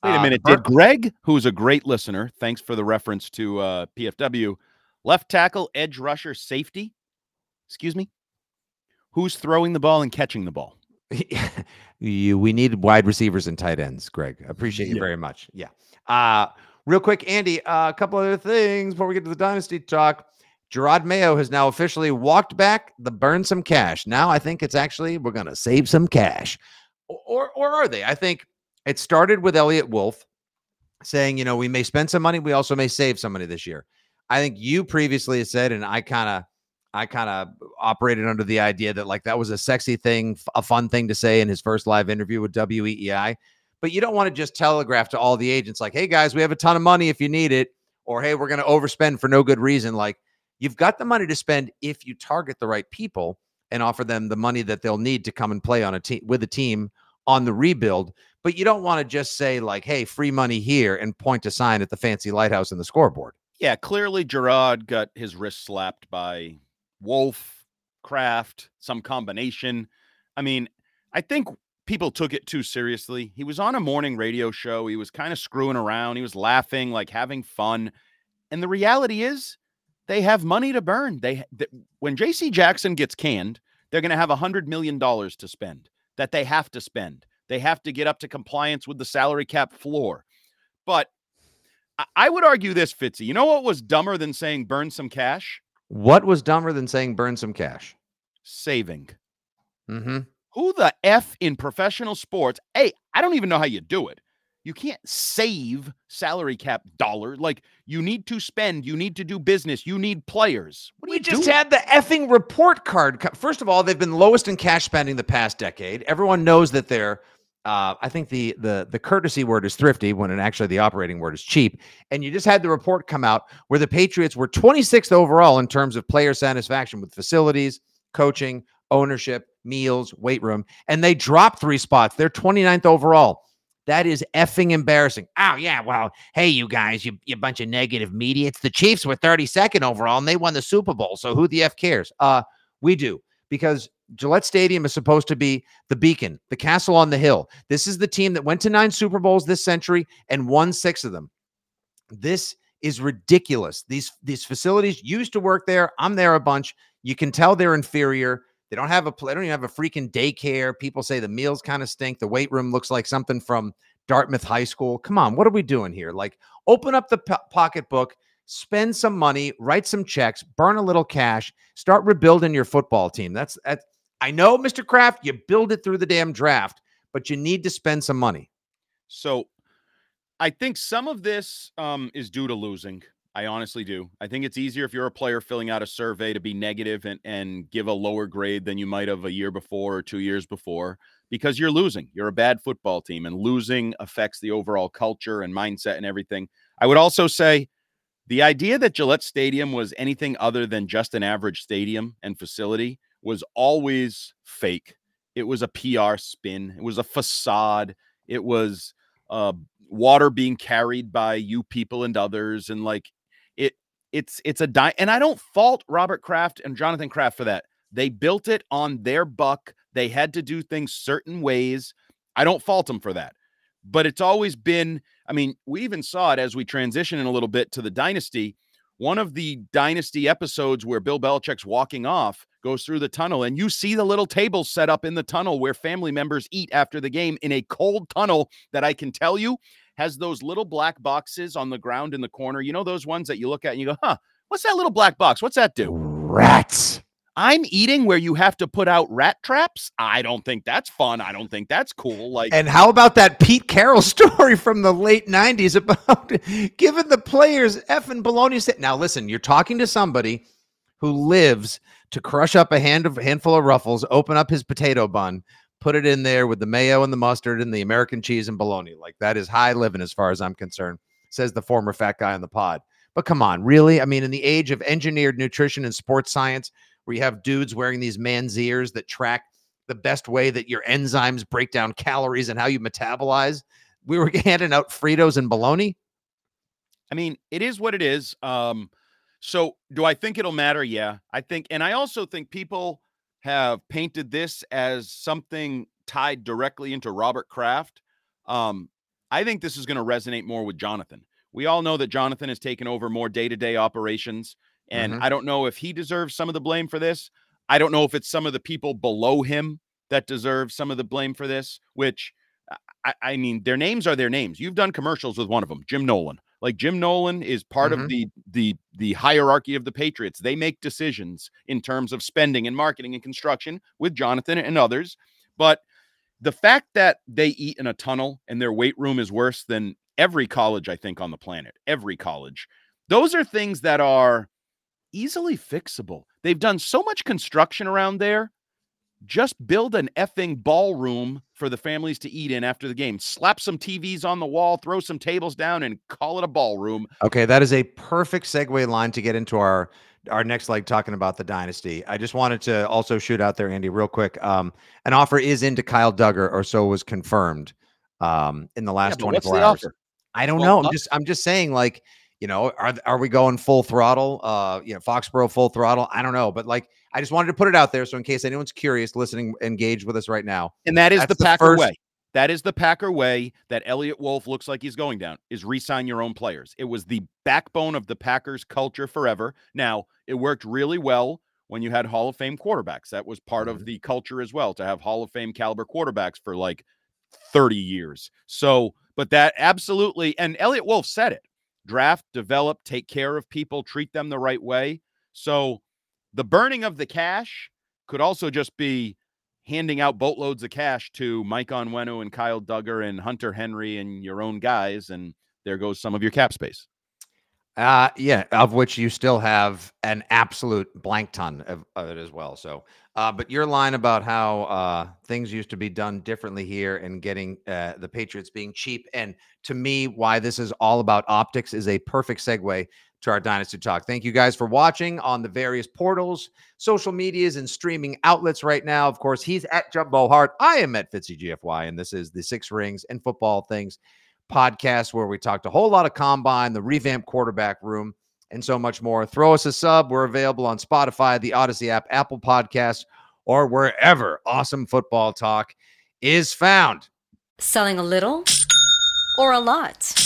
Wait a Uh, minute. Bur- Did Greg, who's a great listener, thanks for the reference to uh, PFW, left tackle, edge rusher, safety? Excuse me? Who's throwing the ball and catching the ball? you we need wide receivers and tight ends, Greg. Appreciate you Yeah. very much. Yeah. Uh real quick, Andy, uh, a couple other things before we get to the dynasty talk. Jerod Mayo has now officially walked back the burn some cash. Now I think it's actually we're gonna save some cash. Or or, or are they? I think it started with Eliot Wolf saying, you know, we may spend some money, we also may save some money this year. I think you previously said, and I kind of I kind of operated under the idea that like that was a sexy thing, a fun thing to say in his first live interview with WEEI. But you don't want to just telegraph to all the agents like, "Hey guys, we have a ton of money if you need it," or "Hey, we're going to overspend for no good reason." Like you've got the money to spend if you target the right people and offer them the money that they'll need to come and play on a team with a team on the rebuild. But you don't want to just say like, "Hey, free money here," and point a sign at the fancy lighthouse in the scoreboard. Yeah, clearly Jerod got his wrist slapped by Wolf, Kraft, some combination. I mean, I think people took it too seriously. He was on a morning radio show. He was kind of screwing around. He was laughing, like having fun. And the reality is, they have money to burn. They, th- when J.C. Jackson gets canned, they're going to have a hundred million dollars to spend that they have to spend. They have to get up to compliance with the salary cap floor. But I, I would argue this, Fitzy. You know what was dumber than saying burn some cash? What was dumber than saying burn some cash? Saving. Mm-hmm. Who the F in professional sports? Hey, I don't even know how you do it. You can't save salary cap dollar. Like you need to spend, you need to do business, you need players. What do We just do? had the effing report card. First of all, they've been lowest in cash spending the past decade. Everyone knows that they're. Uh, I think the the the courtesy word is thrifty when it actually the operating word is cheap. And you just had the report come out where the Patriots were 26th overall in terms of player satisfaction with facilities, coaching, ownership, meals, weight room, and they dropped three spots. They're 29th overall. That is effing embarrassing. Oh, yeah. Well, hey, you guys, you, you bunch of negative media. It's the Chiefs were 32nd overall and they won the Super Bowl. So who the F cares? Uh, we do because Gillette Stadium is supposed to be the beacon, the castle on the hill. This is the team that went to nine Super Bowls this century and won six of them. This is ridiculous. These these facilities used to work there. I'm there a bunch. You can tell they're inferior. They don't have a they don't even have a freaking daycare. People say the meals kind of stink. The weight room looks like something from Dartmouth High School. Come on, what are we doing here? Like, open up the po- pocketbook, spend some money, write some checks, burn a little cash, start rebuilding your football team. That's that. I know, Mr. Kraft, you build it through the damn draft, but you need to spend some money. So I think some of this um, is due to losing. I honestly do. I think it's easier if you're a player filling out a survey to be negative and, and give a lower grade than you might have a year before or two years before because you're losing. You're a bad football team, and losing affects the overall culture and mindset and everything. I would also say the idea that Gillette Stadium was anything other than just an average stadium and facility was always fake. It was a PR spin, it was a facade, it was uh, water being carried by you people and others. And like it's, it's a die. And I don't fault Robert Kraft and Jonathan Kraft for that. They built it on their buck. They had to do things certain ways. I don't fault them for that. But it's always been, I mean, we even saw it as we transition in a little bit to the dynasty. One of the dynasty episodes where Bill Belichick's walking off goes through the tunnel, and you see the little tables set up in the tunnel where family members eat after the game in a cold tunnel that I can tell you has those little black boxes on the ground in the corner. You know, those ones that you look at and you go, huh, what's that little black box? What's that do? Rats. I'm eating where you have to put out rat traps. I don't think that's fun. I don't think that's cool. Like, And how about that Pete Carroll story from the late 90s about giving the players effing baloney? Sa- now, listen, you're talking to somebody who lives to crush up a hand of handful of ruffles, open up his potato bun, put it in there with the mayo and the mustard and the American cheese and bologna. Like that is high living as far as I'm concerned, says the former fat guy on the pod. But come on, really? I mean, in the age of engineered nutrition and sports science, where you have dudes wearing these man's ears that track the best way that your enzymes break down calories and how you metabolize. We were handing out Fritos and bologna. I mean, it is what it is. Um, so do I think it'll matter? Yeah, I think, and I also think people have painted this as something tied directly into Robert Kraft. Um, I think this is going to resonate more with Jonathan. We all know that Jonathan has taken over more day to day operations, and Mhm. I don't know if he deserves some of the blame for this. I don't know if it's some of the people below him that deserve some of the blame for this, which I, I mean, their names are their names. You've done commercials with one of them, Jim Nolan. Like Jim Nolan is part Mhm. of the the the hierarchy of the Patriots. They make decisions in terms of spending and marketing and construction with Jonathan and others. But the fact that they eat in a tunnel and their weight room is worse than every college, I think, on the planet, every college, those are things that are easily fixable. They've done so much construction around there. Just build an effing ballroom for the families to eat in after the game. Slap some TVs on the wall, throw some tables down, and call it a ballroom. Okay, that is a perfect segue line to get into our our next leg talking about the dynasty. I just wanted to also shoot out there, Andy, real quick. Um, an offer is into Kyle Dugger, or so was confirmed um, in the last Yeah, 24 hours. offer? I don't 12 know. I'm just I'm just saying, like, you know, are are we going full throttle? Uh, you know, Foxborough full throttle. I don't know, but like, I just wanted to put it out there so in case anyone's curious, listening, engage with us right now. And that is the Packer first- way. That is the Packer way that Eliot Wolf looks like he's going down is re-sign your own players. It was the backbone of the Packers culture forever. Now, it worked really well when you had Hall of Fame quarterbacks. That was part Mm-hmm. of the culture as well to have Hall of Fame caliber quarterbacks for like 30 years. So, but that absolutely and Eliot Wolf said it. Draft, develop, take care of people, treat them the right way. So, the burning of the cash could also just be handing out boatloads of cash to Mike Onwenu and Kyle Dugger and Hunter Henry and your own guys, and there goes some of your cap space. Uh yeah, of which you still have an absolute blank ton of, of it as well. So, uh, but your line about how uh, things used to be done differently here and getting uh, the Patriots being cheap, and to me, why this is all about optics is a perfect segue to our Dynasty Talk. Thank you guys for watching on the various portals, social medias, and streaming outlets right now. Of course, he's at Jumbo Hart. I am at Fitzy GFY, and this is the Six Rings and Football Things podcast where we talked a whole lot of combine, the revamped quarterback room, and so much more. Throw us a sub. We're available on Spotify, the Audacy app, Apple Podcasts, or wherever awesome football talk is found. Selling a little or a lot?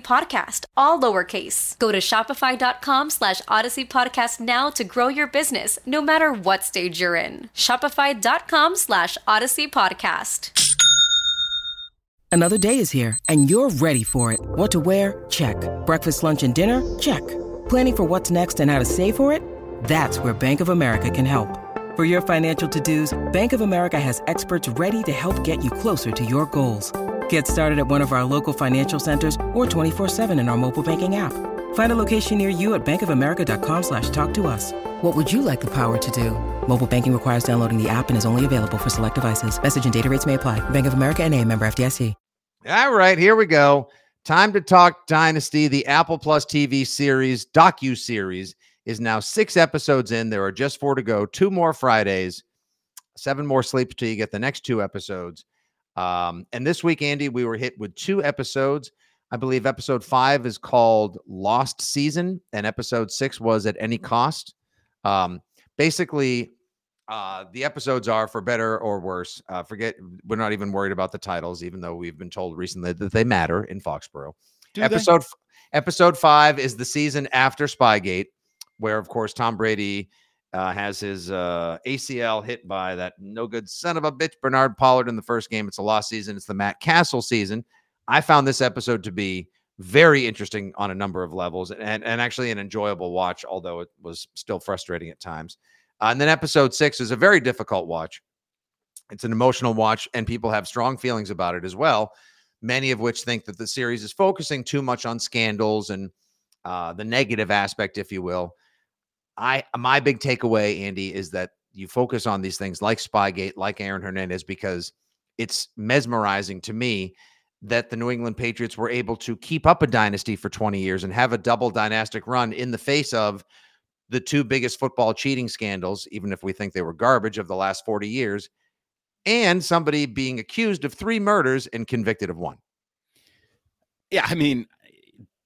podcast, all lowercase. Go to shopify.com slash audacy podcast now to grow your business, no matter what stage you're in. Shopify.com slash audacy podcast. Another day is here, and you're ready for it. What to wear? Check. Breakfast, lunch, and dinner? Check. Planning for what's next and how to save for it? That's where Bank of America can help. For your financial to-dos, Bank of America has experts ready to help get you closer to your goals. Get started at one of our local financial centers or 24-7 in our mobile banking app. Find a location near you at bankofamerica.com slash talk to us. What would you like the power to do? Mobile banking requires downloading the app and is only available for select devices. Message and data rates may apply. Bank of America and a member FDIC. All right, here we go. Time to talk Dynasty. The Apple Plus TV series, docu series, is now six episodes in. There are just four to go. Two more Fridays, seven more sleeps till you get the next two episodes. Um, and this week, Andy, we were hit with two episodes. I believe episode five is called Lost Season, and episode six was at any cost. Um, basically, uh, the episodes are for better or worse. Uh, forget, we're not even worried about the titles, even though we've been told recently that they matter in Foxborough. Do episode f- episode five is the season after Spygate, where of course Tom Brady uh, has his uh, ACL hit by that no good son of a bitch Bernard Pollard in the first game. It's a lost season. It's the Matt Cassel season. I found this episode to be very interesting on a number of levels and, and actually an enjoyable watch, although it was still frustrating at times. Uh, and then episode six is a very difficult watch. It's an emotional watch, and people have strong feelings about it as well. Many of which think that the series is focusing too much on scandals and uh, the negative aspect, if you will. I my big takeaway, Andy, is that you focus on these things like Spygate, like Aaron Hernandez, because it's mesmerizing to me that the New England Patriots were able to keep up a dynasty for 20 years and have a double dynastic run in the face of the two biggest football cheating scandals, even if we think they were garbage of the last 40 years, and somebody being accused of three murders and convicted of one. Yeah, I mean,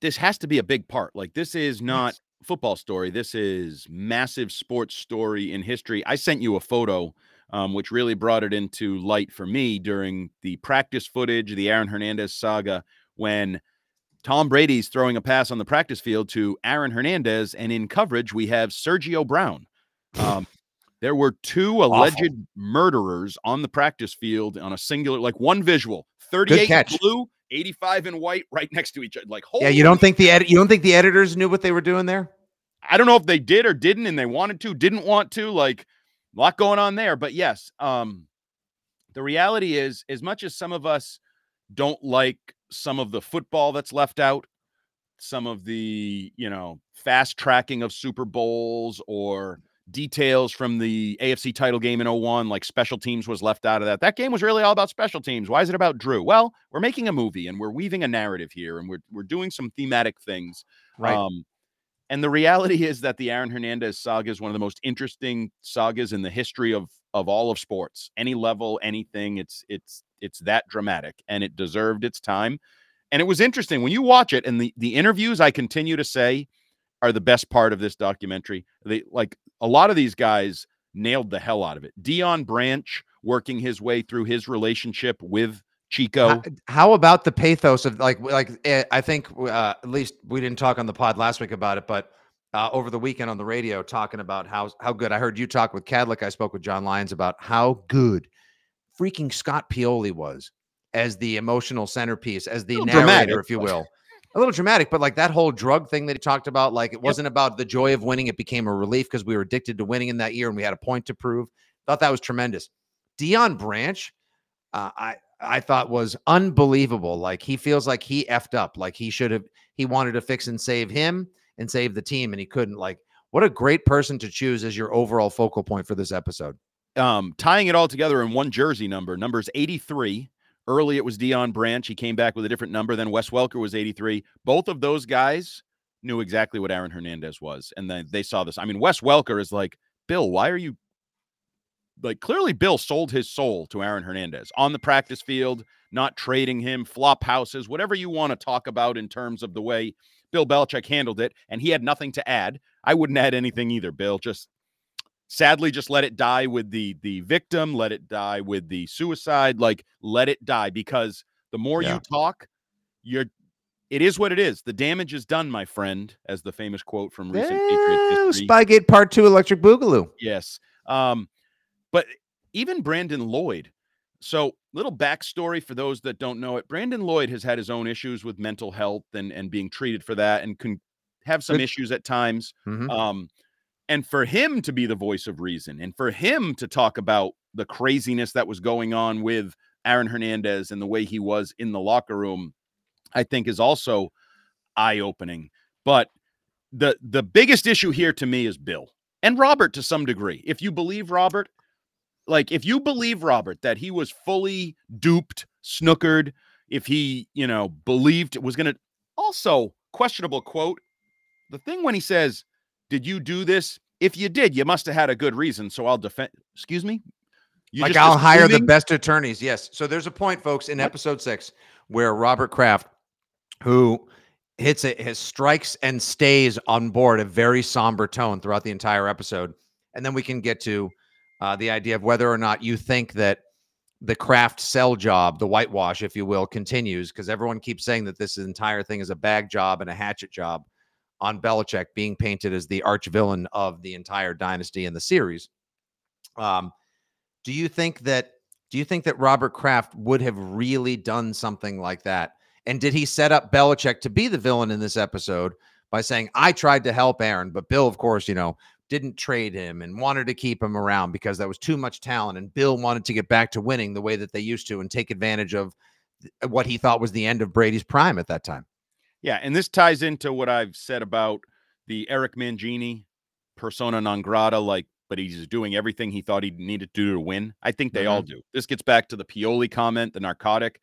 this has to be a big part. Like, this is not football story. This is massive sports story in history. I sent you a photo, um, which really brought it into light for me during the practice footage, the Aaron Hernandez saga, when Tom Brady's throwing a pass on the practice field to Aaron Hernandez, and in coverage we have Sergio Brown. Um, there were two alleged Awful. murderers on the practice field on a singular, like one visual, 38 in blue, 85 in white, right next to each other. Like, holy Yeah, you don't think the edit you don't think the editors knew what they were doing there? I don't know if they did or didn't, and they wanted to, didn't want to. Like a lot going on there. But yes, um, the reality is, as much as some of us don't like some of the football that's left out, some of the you know fast tracking of Super Bowls or details from the AFC title game in 01, like special teams was left out of that. That game was really all about special teams. Why is it about Drew? Well, we're making a movie and we're weaving a narrative here and we're we're doing some thematic things. Right. Um, and the reality is that the Aaron Hernandez saga is one of the most interesting sagas in the history of of all of sports. Any level, anything, it's it's it's that dramatic and it deserved its time. And it was interesting when you watch it and the the interviews I continue to say are the best part of this documentary. They like a lot of these guys nailed the hell out of it. Deion Branch working his way through his relationship with Chico. How, how about the pathos of like like eh, I think uh, at least we didn't talk on the pod last week about it, but uh, over the weekend on the radio talking about how how good I heard you talk with Cadlick. I spoke with John Lyons about how good freaking Scott Pioli was as the emotional centerpiece, as the narrator, dramatic, if you will. A little dramatic, but like that whole drug thing that he talked about, like it wasn't about the joy of winning; it became a relief because we were addicted to winning in that year, and we had a point to prove. Thought that was tremendous. Deion Branch, uh, I I thought was unbelievable. Like he feels like he effed up. Like he should have. He wanted to fix and save him and save the team, and he couldn't. Like what a great person to choose as your overall focal point for this episode. um, tying it all together in one jersey number. Number's 83. Early it was Deion Branch. He came back with a different number. Then Wes Welker was 83. Both of those guys knew exactly what Aaron Hernandez was. And then they saw this. I mean, Wes Welker is like, Bill, why are you like clearly Bill sold his soul to Aaron Hernandez on the practice field, not trading him, flop houses, whatever you want to talk about in terms of the way Bill Belichick handled it. And he had nothing to add. I wouldn't add anything either, Bill. Just sadly just let it die with the the victim let it die with the suicide like let it die because the more Yeah. you talk you're it is what it is the damage is done my friend as the famous quote from recent Patriots Eh, history Spygate Part Two, Electric Boogaloo. yes um but even brandon lloyd so little backstory for those that don't know it brandon lloyd has had his own issues with mental health and and being treated for that and can have some issues at times Mhm. um, and for him to be the voice of reason and for him to talk about the craziness that was going on with Aaron Hernandez and the way he was in the locker room, I think is also eye opening. But the the biggest issue here to me is Bill and Robert to some degree. If you believe Robert, like if you believe Robert that he was fully duped, snookered, if he, you know, believed it was going to also questionable quote, the thing when he says, "Did you do this? If you did, you must have had a good reason, so I'll defend." Excuse me? You like I'll hire the best attorneys. Yes. So there's a point, folks, in episode six where Robert Kraft, who hits it, his strikes and stays on board a very somber tone throughout the entire episode, and then we can get to uh, the idea of whether or not you think that the Kraft sell job, the whitewash, if you will, continues because everyone keeps saying that this entire thing is a bag job and a hatchet job on Belichick being painted as the arch villain of the entire dynasty in the series. Um, do you think that do you think that Robert Kraft would have really done something like that? And did he set up Belichick to be the villain in this episode by saying, I tried to help Aaron, but Bill, of course, you know, didn't trade him and wanted to keep him around because that was too much talent. And Bill wanted to get back to winning the way that they used to and take advantage of uh, what he thought was the end of Brady's prime at that time. Yeah, and this ties into what I've said about the Eric Mangini persona non grata, like, but he's doing everything he thought he needed to do to win. I think they all mm-hmm. do. This gets back to the Pioli comment, the narcotic.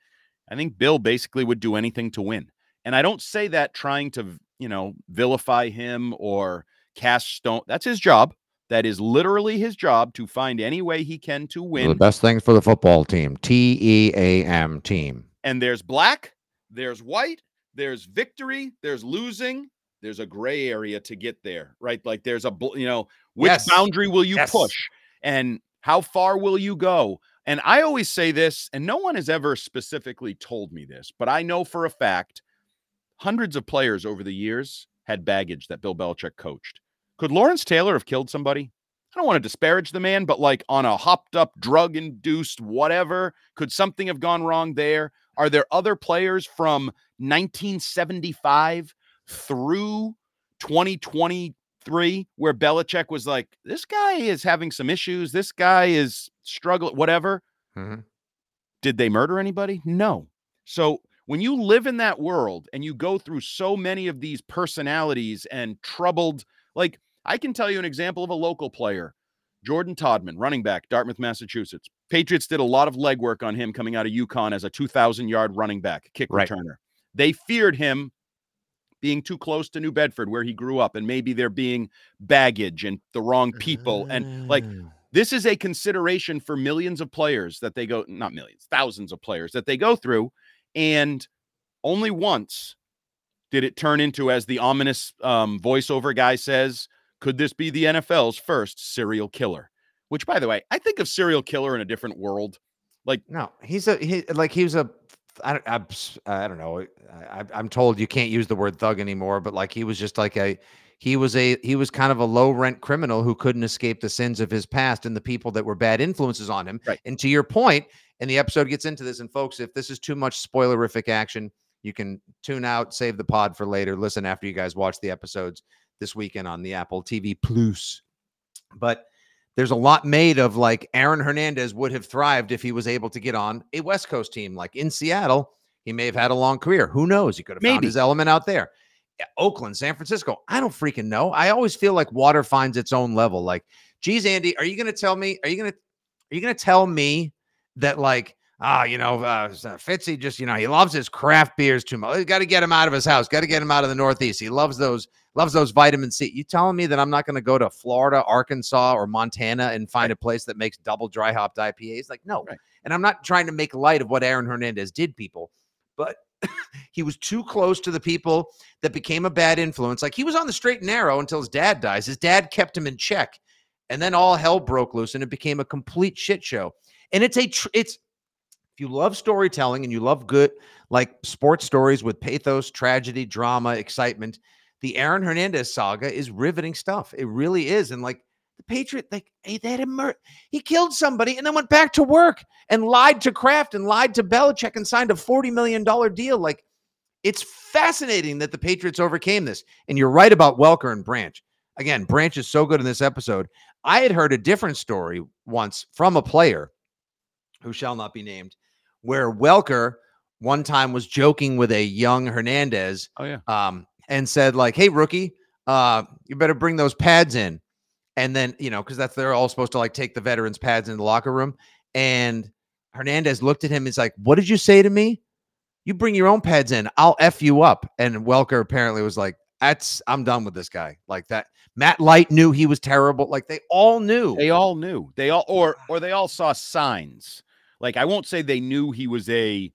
I think Bill basically would do anything to win. And I don't say that trying to, you know, vilify him or cast stone. That's his job. That is literally his job to find any way he can to win. The best things for the football team, T E A M team. and there's black, there's white, there's victory, there's losing. there's a gray area to get there, right? Like there's a you know, which Yes. boundary will you Yes. push and how far will you go? And I always say this, and no one has ever specifically told me this, but I know for a fact hundreds of players over the years had baggage that Bill Belichick coached. Could Lawrence Taylor have killed somebody? I don't want to disparage the man, but like on a hopped up, drug induced, whatever, could something have gone wrong there? Are there other players from 1975 through 2023 where Belichick was like, this guy is having some issues, this guy is struggling, whatever? Mm-hmm. Did they murder anybody? No. So when you live in that world and you go through so many of these personalities and troubled, like I can tell you an example of a local player, Jordan Todman, running back, Dartmouth, Massachusetts. Patriots did a lot of legwork on him coming out of UConn as a 2,000 yard running back, kick Right. returner. They feared him being too close to New Bedford, where he grew up, and maybe there being baggage and the wrong people. And like, this is a consideration for millions of players that they go, not millions, thousands of players that they go through. And only once did it turn into, as the ominous um, voiceover guy says, could this be the NFL's first serial killer? Which, by the way, I think of serial killer in a different world. Like, No, he's a he like he was a I don't, s- I don't know. I, I'm told you can't use the word thug anymore, but like he was just like a he was a he was kind of a low rent criminal who couldn't escape the sins of his past and the people that were bad influences on him. Right. And to your point, and the episode gets into this. And folks, if this is too much spoilerific action, you can tune out, save the pod for later. Listen after you guys watch the episodes this weekend on the Apple TV Plus. But there's a lot made of like Aaron Hernandez would have thrived if he was able to get on a West Coast team. Like in Seattle, he may have had a long career. Who knows? He could have found his element out there. Oakland, San Francisco. I don't freaking know. I always feel like water finds its own level. Like, geez, Andy, are you going to tell me? Are you going to? Are you going to tell me that like? Ah, you know, uh, Fitzy just, you know, he loves his craft beers too much. Got to get him out of his house. Got to get him out of the Northeast. He loves those loves those vitamin C. You telling me that I'm not going to go to Florida, Arkansas, or Montana and find a place that makes double dry hopped IPAs? Like, no. Right. And I'm not trying to make light of what Aaron Hernandez did, people, but he was too close to the people that became a bad influence. Like he was on the straight and narrow until his dad dies. His dad kept him in check, and then all hell broke loose, and it became a complete shit show. And it's a tr- it's you love storytelling and you love good like sports stories with pathos, tragedy, drama, excitement, the Aaron Hernandez saga is riveting stuff. It really is. And like the Patriot, like hey, they had him mur- he killed somebody and then went back to work and lied to Kraft and lied to Belichick and signed a $40 million deal. Like it's fascinating that the Patriots overcame this. And you're right about Welker and Branch. Again, Branch is so good in this episode. I had heard a different story once from a player who shall not be named, where Welker one time was joking with a young Hernandez oh yeah, um, and said like, "Hey, rookie, uh, you better bring those pads in." And then you know, because that's they're all supposed to like take the veterans' pads in the locker room. And Hernandez looked at him. He's like, "What did you say to me? You bring your own pads in. I'll f you up." And Welker apparently was like, "That's I'm done with this guy." Like that. Matt Light knew he was terrible. Like they all knew. they all knew. They all, or or they all saw signs. Like I won't say they knew he was a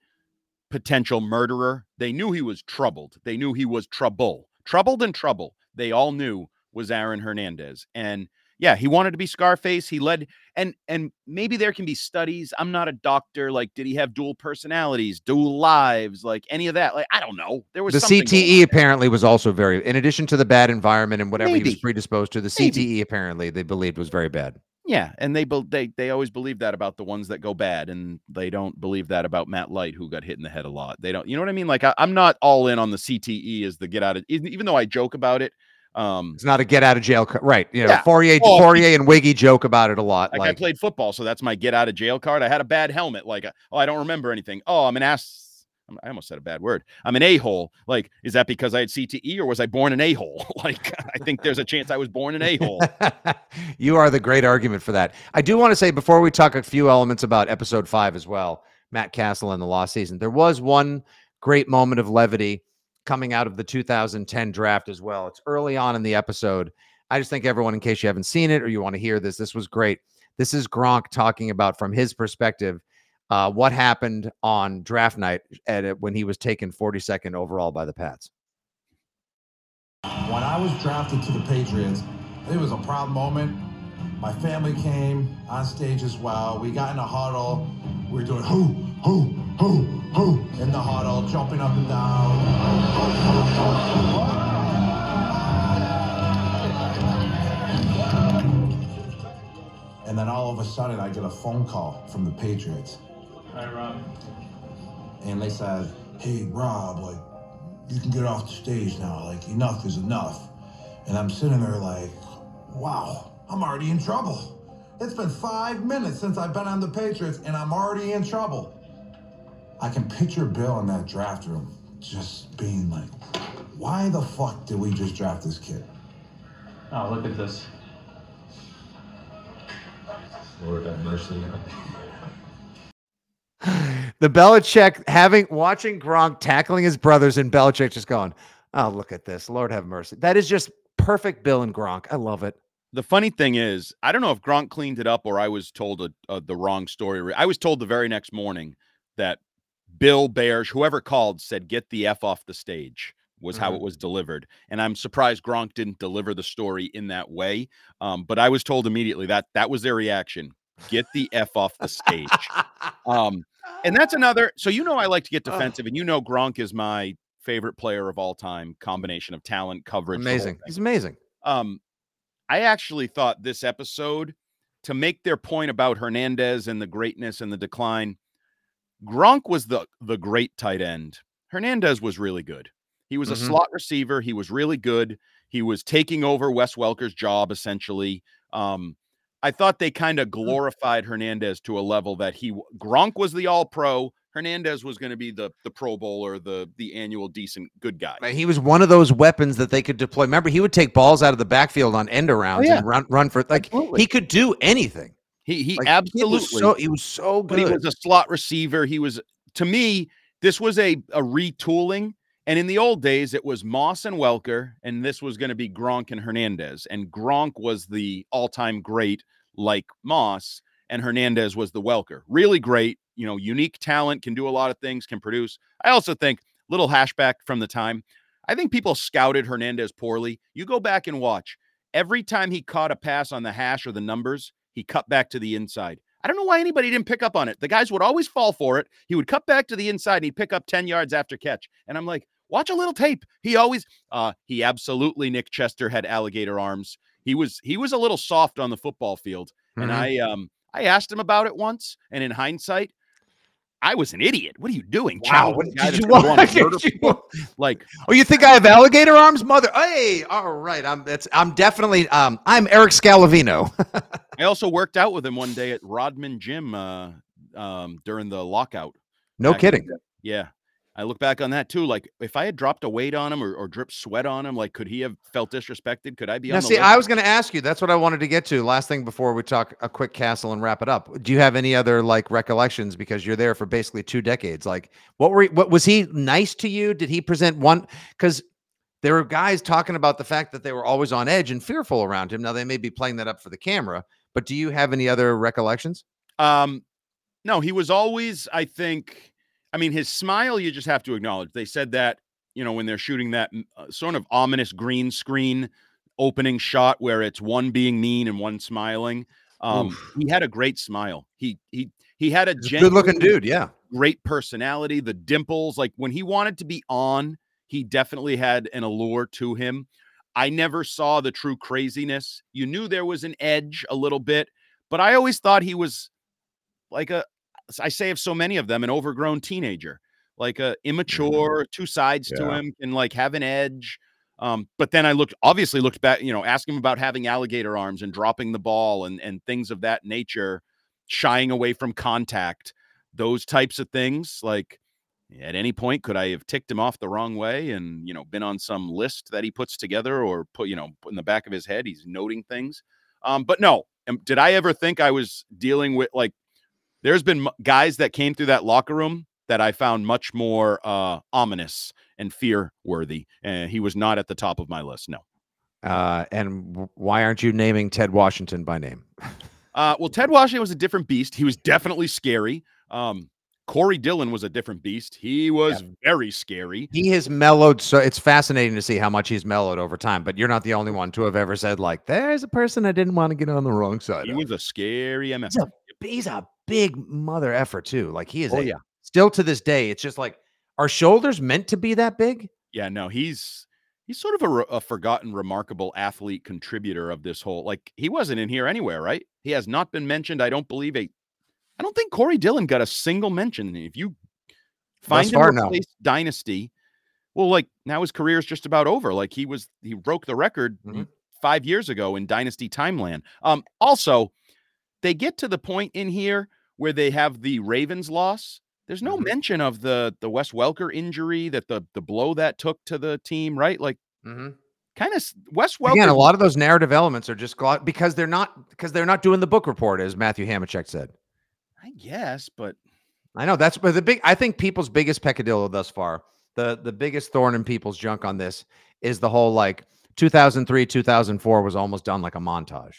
potential murderer. They knew he was troubled. They knew he was trouble, troubled and trouble. They all knew was Aaron Hernandez. And yeah, he wanted to be Scarface. He led and and maybe there can be studies. I'm not a doctor. Like, did he have dual personalities, dual lives, like any of that? Like, I don't know. There was the CTE apparently was also very, in addition to the bad environment and whatever he was predisposed to, the Maybe. CTE apparently they believed was very bad. Yeah, and they they they always believe that about the ones that go bad, and they don't believe that about Matt Light, who got hit in the head a lot. They don't, you know what I mean? Like I, I'm not all in on the CTE as the get out of, even, even though I joke about it. Um, It's not a get out of jail, ca- right? You know, Yeah. Fauria, Well, Fauria and Wiggy joke about it a lot. like, Like, I played football, so that's my get out of jail card. I had a bad helmet. Like, uh, oh, I don't remember anything. Oh, I'm an ass. I'm- almost said a bad word. I'm an a hole. Like, is that because I had CTE or was I born an a hole? like, I think there's a chance I was born an a hole. you are the great argument for that. I do want to say before we talk a few elements about episode five as well, Matt Cassel and the lost season, there was one great moment of levity coming out of the 2010 draft as well. It's early on in the episode. I just think everyone, in case you haven't seen it or you want to hear this, this was great. This is Gronk talking about from his perspective uh, what happened on draft night at when he was taken 42nd overall by the Pats. When I was drafted to the Patriots, it was a proud moment. My family came on stage as well. We got in a huddle. We were doing who, who, who, who in the huddle, jumping up and down. And then all of a sudden, I get a phone call from the Patriots. Hi, Rob. And they said, hey, Rob, like, you can get off the stage now. Like, enough is enough. And I'm sitting there like, wow, I'm already in trouble. It's been five minutes since I've been on the Patriots, and I'm already in trouble. I can picture Bill in that draft room just being like, why the fuck did we just draft this kid? Oh, look at this. Lord have mercy. The Belichick having watching Gronk tackling his brothers and Belichick just going, oh, look at this. Lord have mercy. That is just perfect Bill and Gronk. I love it. The funny thing is, I don't know if Gronk cleaned it up or I was told a, a, the wrong story. I was told the very next morning that Bill Bears, whoever called, said, get the F off the stage was mm-hmm. how it was delivered. And I'm surprised Gronk didn't deliver the story in that way. Um, but I was told immediately that that was their reaction. Get the F off the stage. um, and that's another. So, you know, I like to get defensive, and you know, Gronk is my favorite player of all time, combination of talent, coverage. Amazing. He's amazing. Um, I actually thought this episode, to make their point about Hernandez and the greatness and the decline, Gronk was the the great tight end. Hernandez was really good. He was mm-hmm. a slot receiver. He was really good. He was taking over Wes Welker's job essentially. Um, I thought they kind of hmm. glorified Hernandez to a level that he Gronk was the all pro. Hernandez was going to be the the Pro Bowler, the the annual decent good guy. He was one of those weapons that they could deploy. Remember, he would take balls out of the backfield on end oh, arounds oh, yeah. and run run for like absolutely. he could do anything. He he like, absolutely he was, so, he was so good. But he was a slot receiver. He was to me. This was a a retooling. And in the old days, it was Moss and Welker, and this was going to be Gronk and Hernandez. And Gronk was the all time great, like Moss, and Hernandez was the Welker. Really great, you know, unique talent, can do a lot of things, can produce. I also think little hashback from the time. I think people scouted Hernandez poorly. You go back and watch. Every time he caught a pass on the hash or the numbers, he cut back to the inside. I don't know why anybody didn't pick up on it. The guys would always fall for it. He would cut back to the inside and he'd pick up 10 yards after catch. And I'm like, watch a little tape. He always uh he absolutely Nick Chester had alligator arms. He was he was a little soft on the football field. Mm-hmm. And I um I asked him about it once, and in hindsight, I was an idiot. What are you doing? Wow. What, did you want? You, like, oh, you think I have alligator arms, mother? Hey, all right. I'm that's I'm definitely um I'm Eric Scalavino. I also worked out with him one day at Rodman Gym uh um during the lockout. No kidding. Yeah. I look back on that too. Like if I had dropped a weight on him or, or dripped sweat on him, like could he have felt disrespected? Could I be? Now, see, list? I was going to ask you. That's what I wanted to get to. Last thing before we talk a quick Cassel and wrap it up. Do you have any other like recollections because you're there for basically two decades? Like, what were what was he nice to you? Did he present one? Because there were guys talking about the fact that they were always on edge and fearful around him. Now they may be playing that up for the camera, but do you have any other recollections? Um, no, he was always, I think I mean, his smile, you just have to acknowledge. They said that, you know, when they're shooting that uh, sort of ominous green screen opening shot where it's one being mean and one smiling. Um, he had a great smile. He he he had a good looking dude, yeah. Great personality, the dimples. Like when he wanted to be on, he definitely had an allure to him. I never saw the true craziness. You knew there was an edge a little bit, but I always thought he was like a I say of so many of them, an overgrown teenager, like a mm-hmm. immature, two sides yeah. to him, and like have an edge. Um, but then I looked, obviously looked back, you know, ask him about having alligator arms and dropping the ball and and things of that nature, shying away from contact, those types of things. Like at any point, could I have ticked him off the wrong way and you know been on some list that he puts together or put you know put in the back of his head? He's noting things. Um, but no, did I ever think I was dealing with like there's been guys that came through that locker room that I found much more uh, ominous and fear worthy. And he was not at the top of my list. No. Uh, and why aren't you naming Ted Washington by name? uh, well, Ted Washington was a different beast. He was definitely scary. Um, Corey Dillon was a different beast. He was yeah. very scary. He has mellowed. So it's fascinating to see how much he's mellowed over time. But you're not the only one to have ever said, like, there's a person I didn't want to get on the wrong side. He of. was a scary MF. He's a, he's a big mother effort, too. Like, he is oh, a, yeah. still to this day, it's just like, are shoulders meant to be that big? Yeah, no, he's he's sort of a, a, forgotten, remarkable athlete contributor of this whole. Like he wasn't in here anywhere, right? He has not been mentioned. I don't believe a. I don't think Corey Dillon got a single mention. If you find him replace Dynasty, well, like now his career is just about over. Like he was, he broke the record mm-hmm. five years ago in Dynasty Timeland. Um, also, they get to the point in here where they have the Ravens loss there's no mm-hmm. mention of the the Wes Welker injury that the the blow that took to the team, right? Like mm-hmm. kind of Wes Welker. Again, a lot of those narrative elements are just because they're not because they're not doing the book report, as Matthew Hamachek said. I guess, but I know that's but the big. I think people's biggest peccadillo thus far, the the biggest thorn in people's junk on this is the whole like 2003 2004 was almost done like a montage.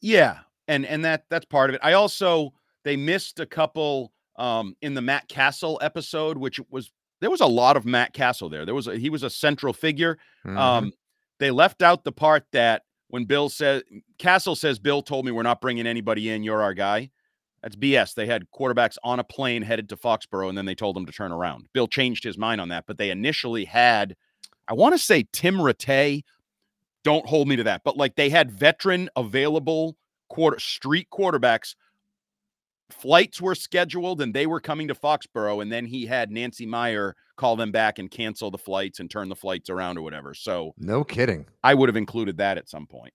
Yeah, and and that that's part of it. I also they missed a couple um, in the Matt Cassel episode, which was there was a lot of Matt Cassel there. There was a, he was a central figure. Mm-hmm. Um, they left out the part that when Bill said Cassel says Bill told me we're not bringing anybody in. You're our guy. That's BS. They had quarterbacks on a plane headed to Foxborough, and then they told them to turn around. Bill changed his mind on that, but they initially had, I want to say Tim Rattay. Don't hold me to that, but like they had veteran available quarter street quarterbacks flights were scheduled and they were coming to Foxborough, and then he had Nancy Meyer call them back and cancel the flights and turn the flights around or whatever. So no kidding. I would have included that at some point.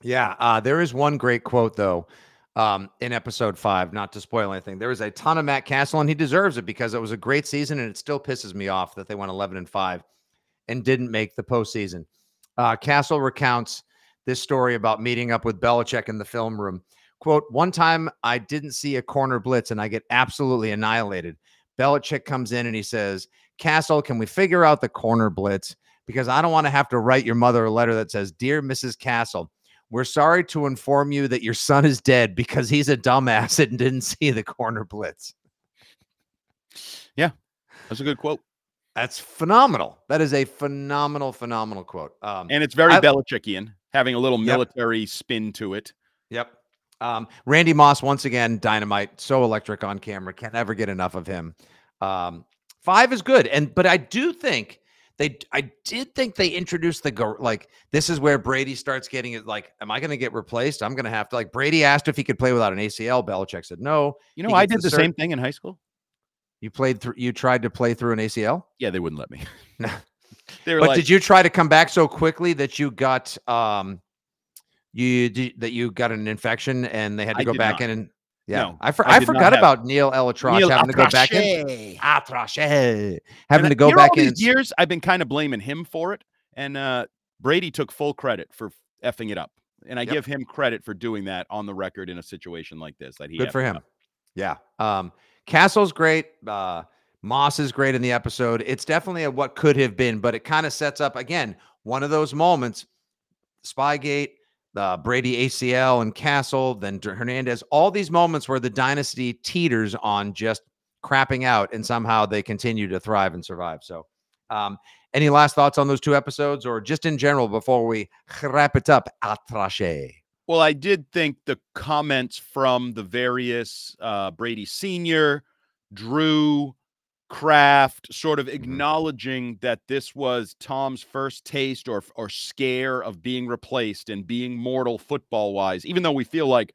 Yeah, uh, there is one great quote though um, in episode five. Not to spoil anything, there was a ton of Matt Cassel, and he deserves it because it was a great season, and it still pisses me off that they went eleven and five and didn't make the postseason. Uh, Cassel recounts this story about meeting up with Belichick in the film room Quote, one time I didn't see a corner blitz and I get absolutely annihilated. Belichick comes in and he says, Cassel, can we figure out the corner blitz? Because I don't want to have to write your mother a letter that says, Dear Mrs. Cassel, we're sorry to inform you that your son is dead because he's a dumbass and didn't see the corner blitz. Yeah, that's a good quote. That's phenomenal. That is a phenomenal, phenomenal quote. Um, and it's very I, Belichickian, having a little military yep. spin to it. Yep. Um, Randy Moss, once again, dynamite, so electric on camera. Can't ever get enough of him. Um, five is good, and but I do think they, I did think they introduced the go like this is where Brady starts getting it. Like, am I going to get replaced? I'm going to have to like Brady asked if he could play without an ACL. Belichick said no. You know, I did the, the same thing in high school. You played through. You tried to play through an ACL. Yeah, they wouldn't let me. they were but like, did you try to come back so quickly that you got um you that you got an infection and they had to I go back not. in and yeah, no, I, for, I, I forgot about Neil ElAttrache having Atrache. to go back in. Atrache. Having and to go back in. Years I've been kind of blaming him for it, and uh, Brady took full credit for effing it up, and I yep. give him credit for doing that on the record in a situation like this. That he good for him. Up. Yeah. Um, Cassel's great. Uh, Moss is great in the episode. It's definitely a what could have been, but it kind of sets up again one of those moments. Spygate, uh, Brady ACL and Cassel, then Hernandez, all these moments where the dynasty teeters on just crapping out and somehow they continue to thrive and survive. So, um, any last thoughts on those two episodes or just in general before we wrap it up? Atrache. Well, I did think the comments from the various uh, Brady Sr., Drew, Kraft sort of mm-hmm. acknowledging that this was Tom's first taste or or scare of being replaced and being mortal football wise, even though we feel like,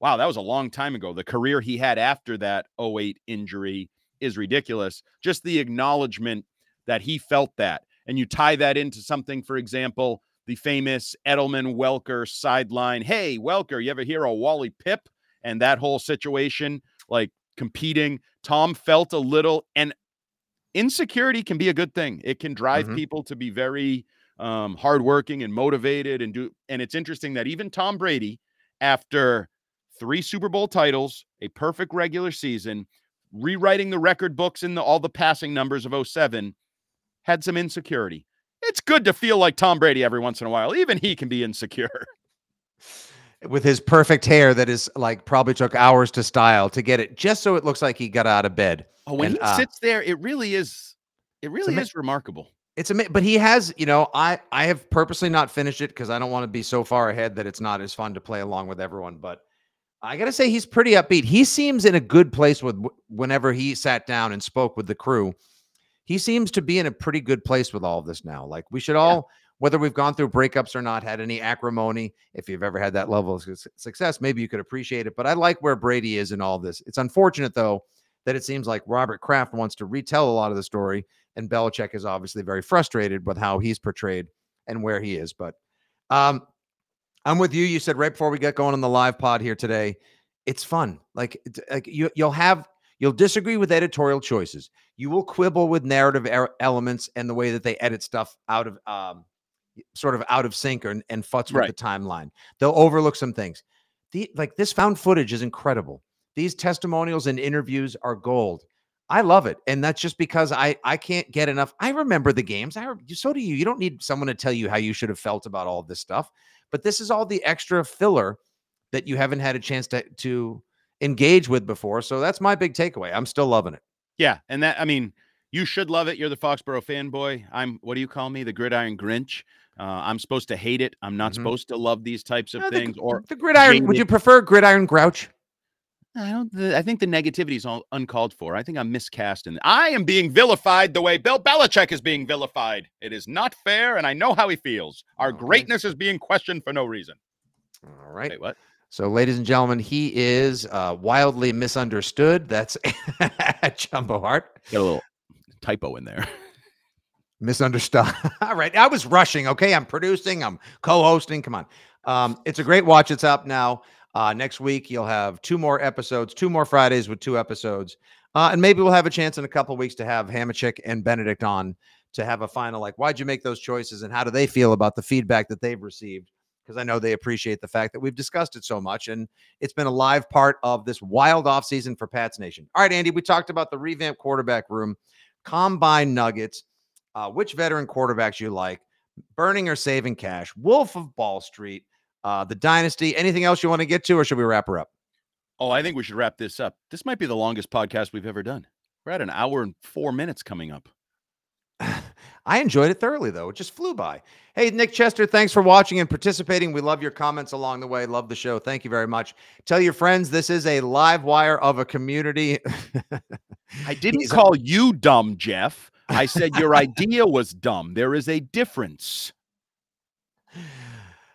wow, that was a long time ago. The career he had after that 08 injury is ridiculous. Just the acknowledgement that he felt that. And you tie that into something, for example, the famous Edelman Welker sideline. Hey, Welker, you ever hear of Wally Pipp and that whole situation? Like competing. Tom felt a little, and insecurity can be a good thing. It can drive mm-hmm. people to be very um, hardworking and motivated and do. And it's interesting that even Tom Brady, after three Super Bowl titles, a perfect regular season, rewriting the record books in the, all the passing numbers of 07, had some insecurity. It's good to feel like Tom Brady every once in a while. Even he can be insecure. with his perfect hair that is like probably took hours to style to get it just so it looks like he got out of bed. Oh, when And, he uh, sits there, it really is. It really is remarkable. It's amazing, but he has, you know, I I have purposely not finished it because I don't want to be so far ahead that it's not as fun to play along with everyone. But I gotta say, he's pretty upbeat. He seems in a good place with whenever he sat down and spoke with the crew. He seems to be in a pretty good place with all of this now. Like we should all, whether we've gone through breakups or not, had any acrimony. If you've ever had that level of success, maybe you could appreciate it. But I like where Brady is in all this. It's unfortunate though that it seems like Robert Kraft wants to retell a lot of the story, and Belichick is obviously very frustrated with how he's portrayed and where he is. But um, I'm with you. You said right before we get going on the live pod here today, it's fun. Like, like you, you'll have you'll disagree with editorial choices. You will quibble with narrative er- elements and the way that they edit stuff out of um, sort of out of sync or, and futz with Right. the timeline. They'll overlook some things. The like this found footage is incredible. These testimonials and interviews are gold. I love it, and that's just because I I can't get enough. I remember the games. I so do you. You don't need someone to tell you how you should have felt about all this stuff. But this is all the extra filler that you haven't had a chance to to engage with before. So that's my big takeaway. I'm still loving it. Yeah, and that I mean, you should love it. You're the Foxborough fanboy. I'm. What do you call me? The Gridiron Grinch. Uh, I'm supposed to hate it. I'm not Mhm. supposed to love these types of No, things. gr- or the gridiron. Would jaded- you prefer gridiron grouch? I don't. The, I think the negativity is all uncalled for. I think I'm miscast, and I am being vilified the way Bill Belichick is being vilified. It is not fair, and I know how he feels. Our All right. greatness is being questioned for no reason. All right. Wait, what? So, ladies and gentlemen, he is uh, wildly misunderstood. That's Jumbo Hart. Got a little typo in there. Misunderstood. All right. I was rushing. Okay. I'm producing, I'm co hosting. Come on. Um, it's a great watch. It's up now. Uh, next week, you'll have two more episodes, two more Fridays with two episodes. Uh, and maybe we'll have a chance in a couple weeks to have Hamachek and Benedict on to have a final like, why'd you make those choices and how do they feel about the feedback that they've received? Because I know they appreciate the fact that we've discussed it so much and it's been a live part of this wild offseason for Pats Nation. All right, Andy, we talked about the revamped quarterback room, combine nuggets, uh, which veteran quarterbacks you like, burning or saving cash, Wolf of Ball Street, uh, the dynasty. Anything else you want to get to, or should we wrap her up? Oh, I think we should wrap this up. This might be the longest podcast we've ever done. We're at an hour and four minutes coming up. I enjoyed it thoroughly, though. It just flew by. Hey, Nick Chester, thanks for watching and participating. We love your comments along the way. Love the show. Thank you very much. Tell your friends this is a live wire of a community. I didn't call you dumb, Jeff. I said your idea was dumb. There is a difference.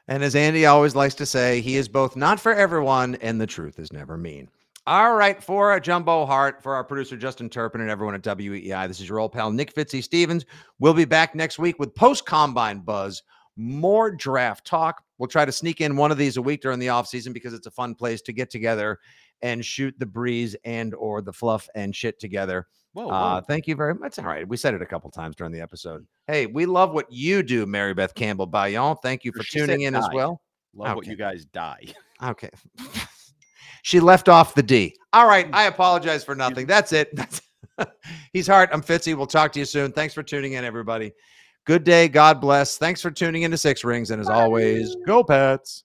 And as Andy always likes to say, he is both not for everyone and the truth is never mean. All right, for a Jumbo Hart, for our producer Justin Turpin and everyone at WEEI, this is your old pal Nick Fitzy Stevens. We'll be back next week with post combine buzz, more draft talk. We'll try to sneak in one of these a week during the offseason because it's a fun place to get together and shoot the breeze and or the fluff and shit together. Whoa, Uh, thank you very much. All right. We said it a couple times during the episode. Hey, we love what you do, Mary Beth Campbell Bayon. Thank you for She tuning in as well. Love what you guys die. Okay. she left off the D. All right. I apologize for nothing. That's it. That's He's Hart. I'm Fitzy. We'll talk to you soon. Thanks for tuning in, everybody. Good day. God bless. Thanks for tuning in to Six Rings. And as always, go Pats.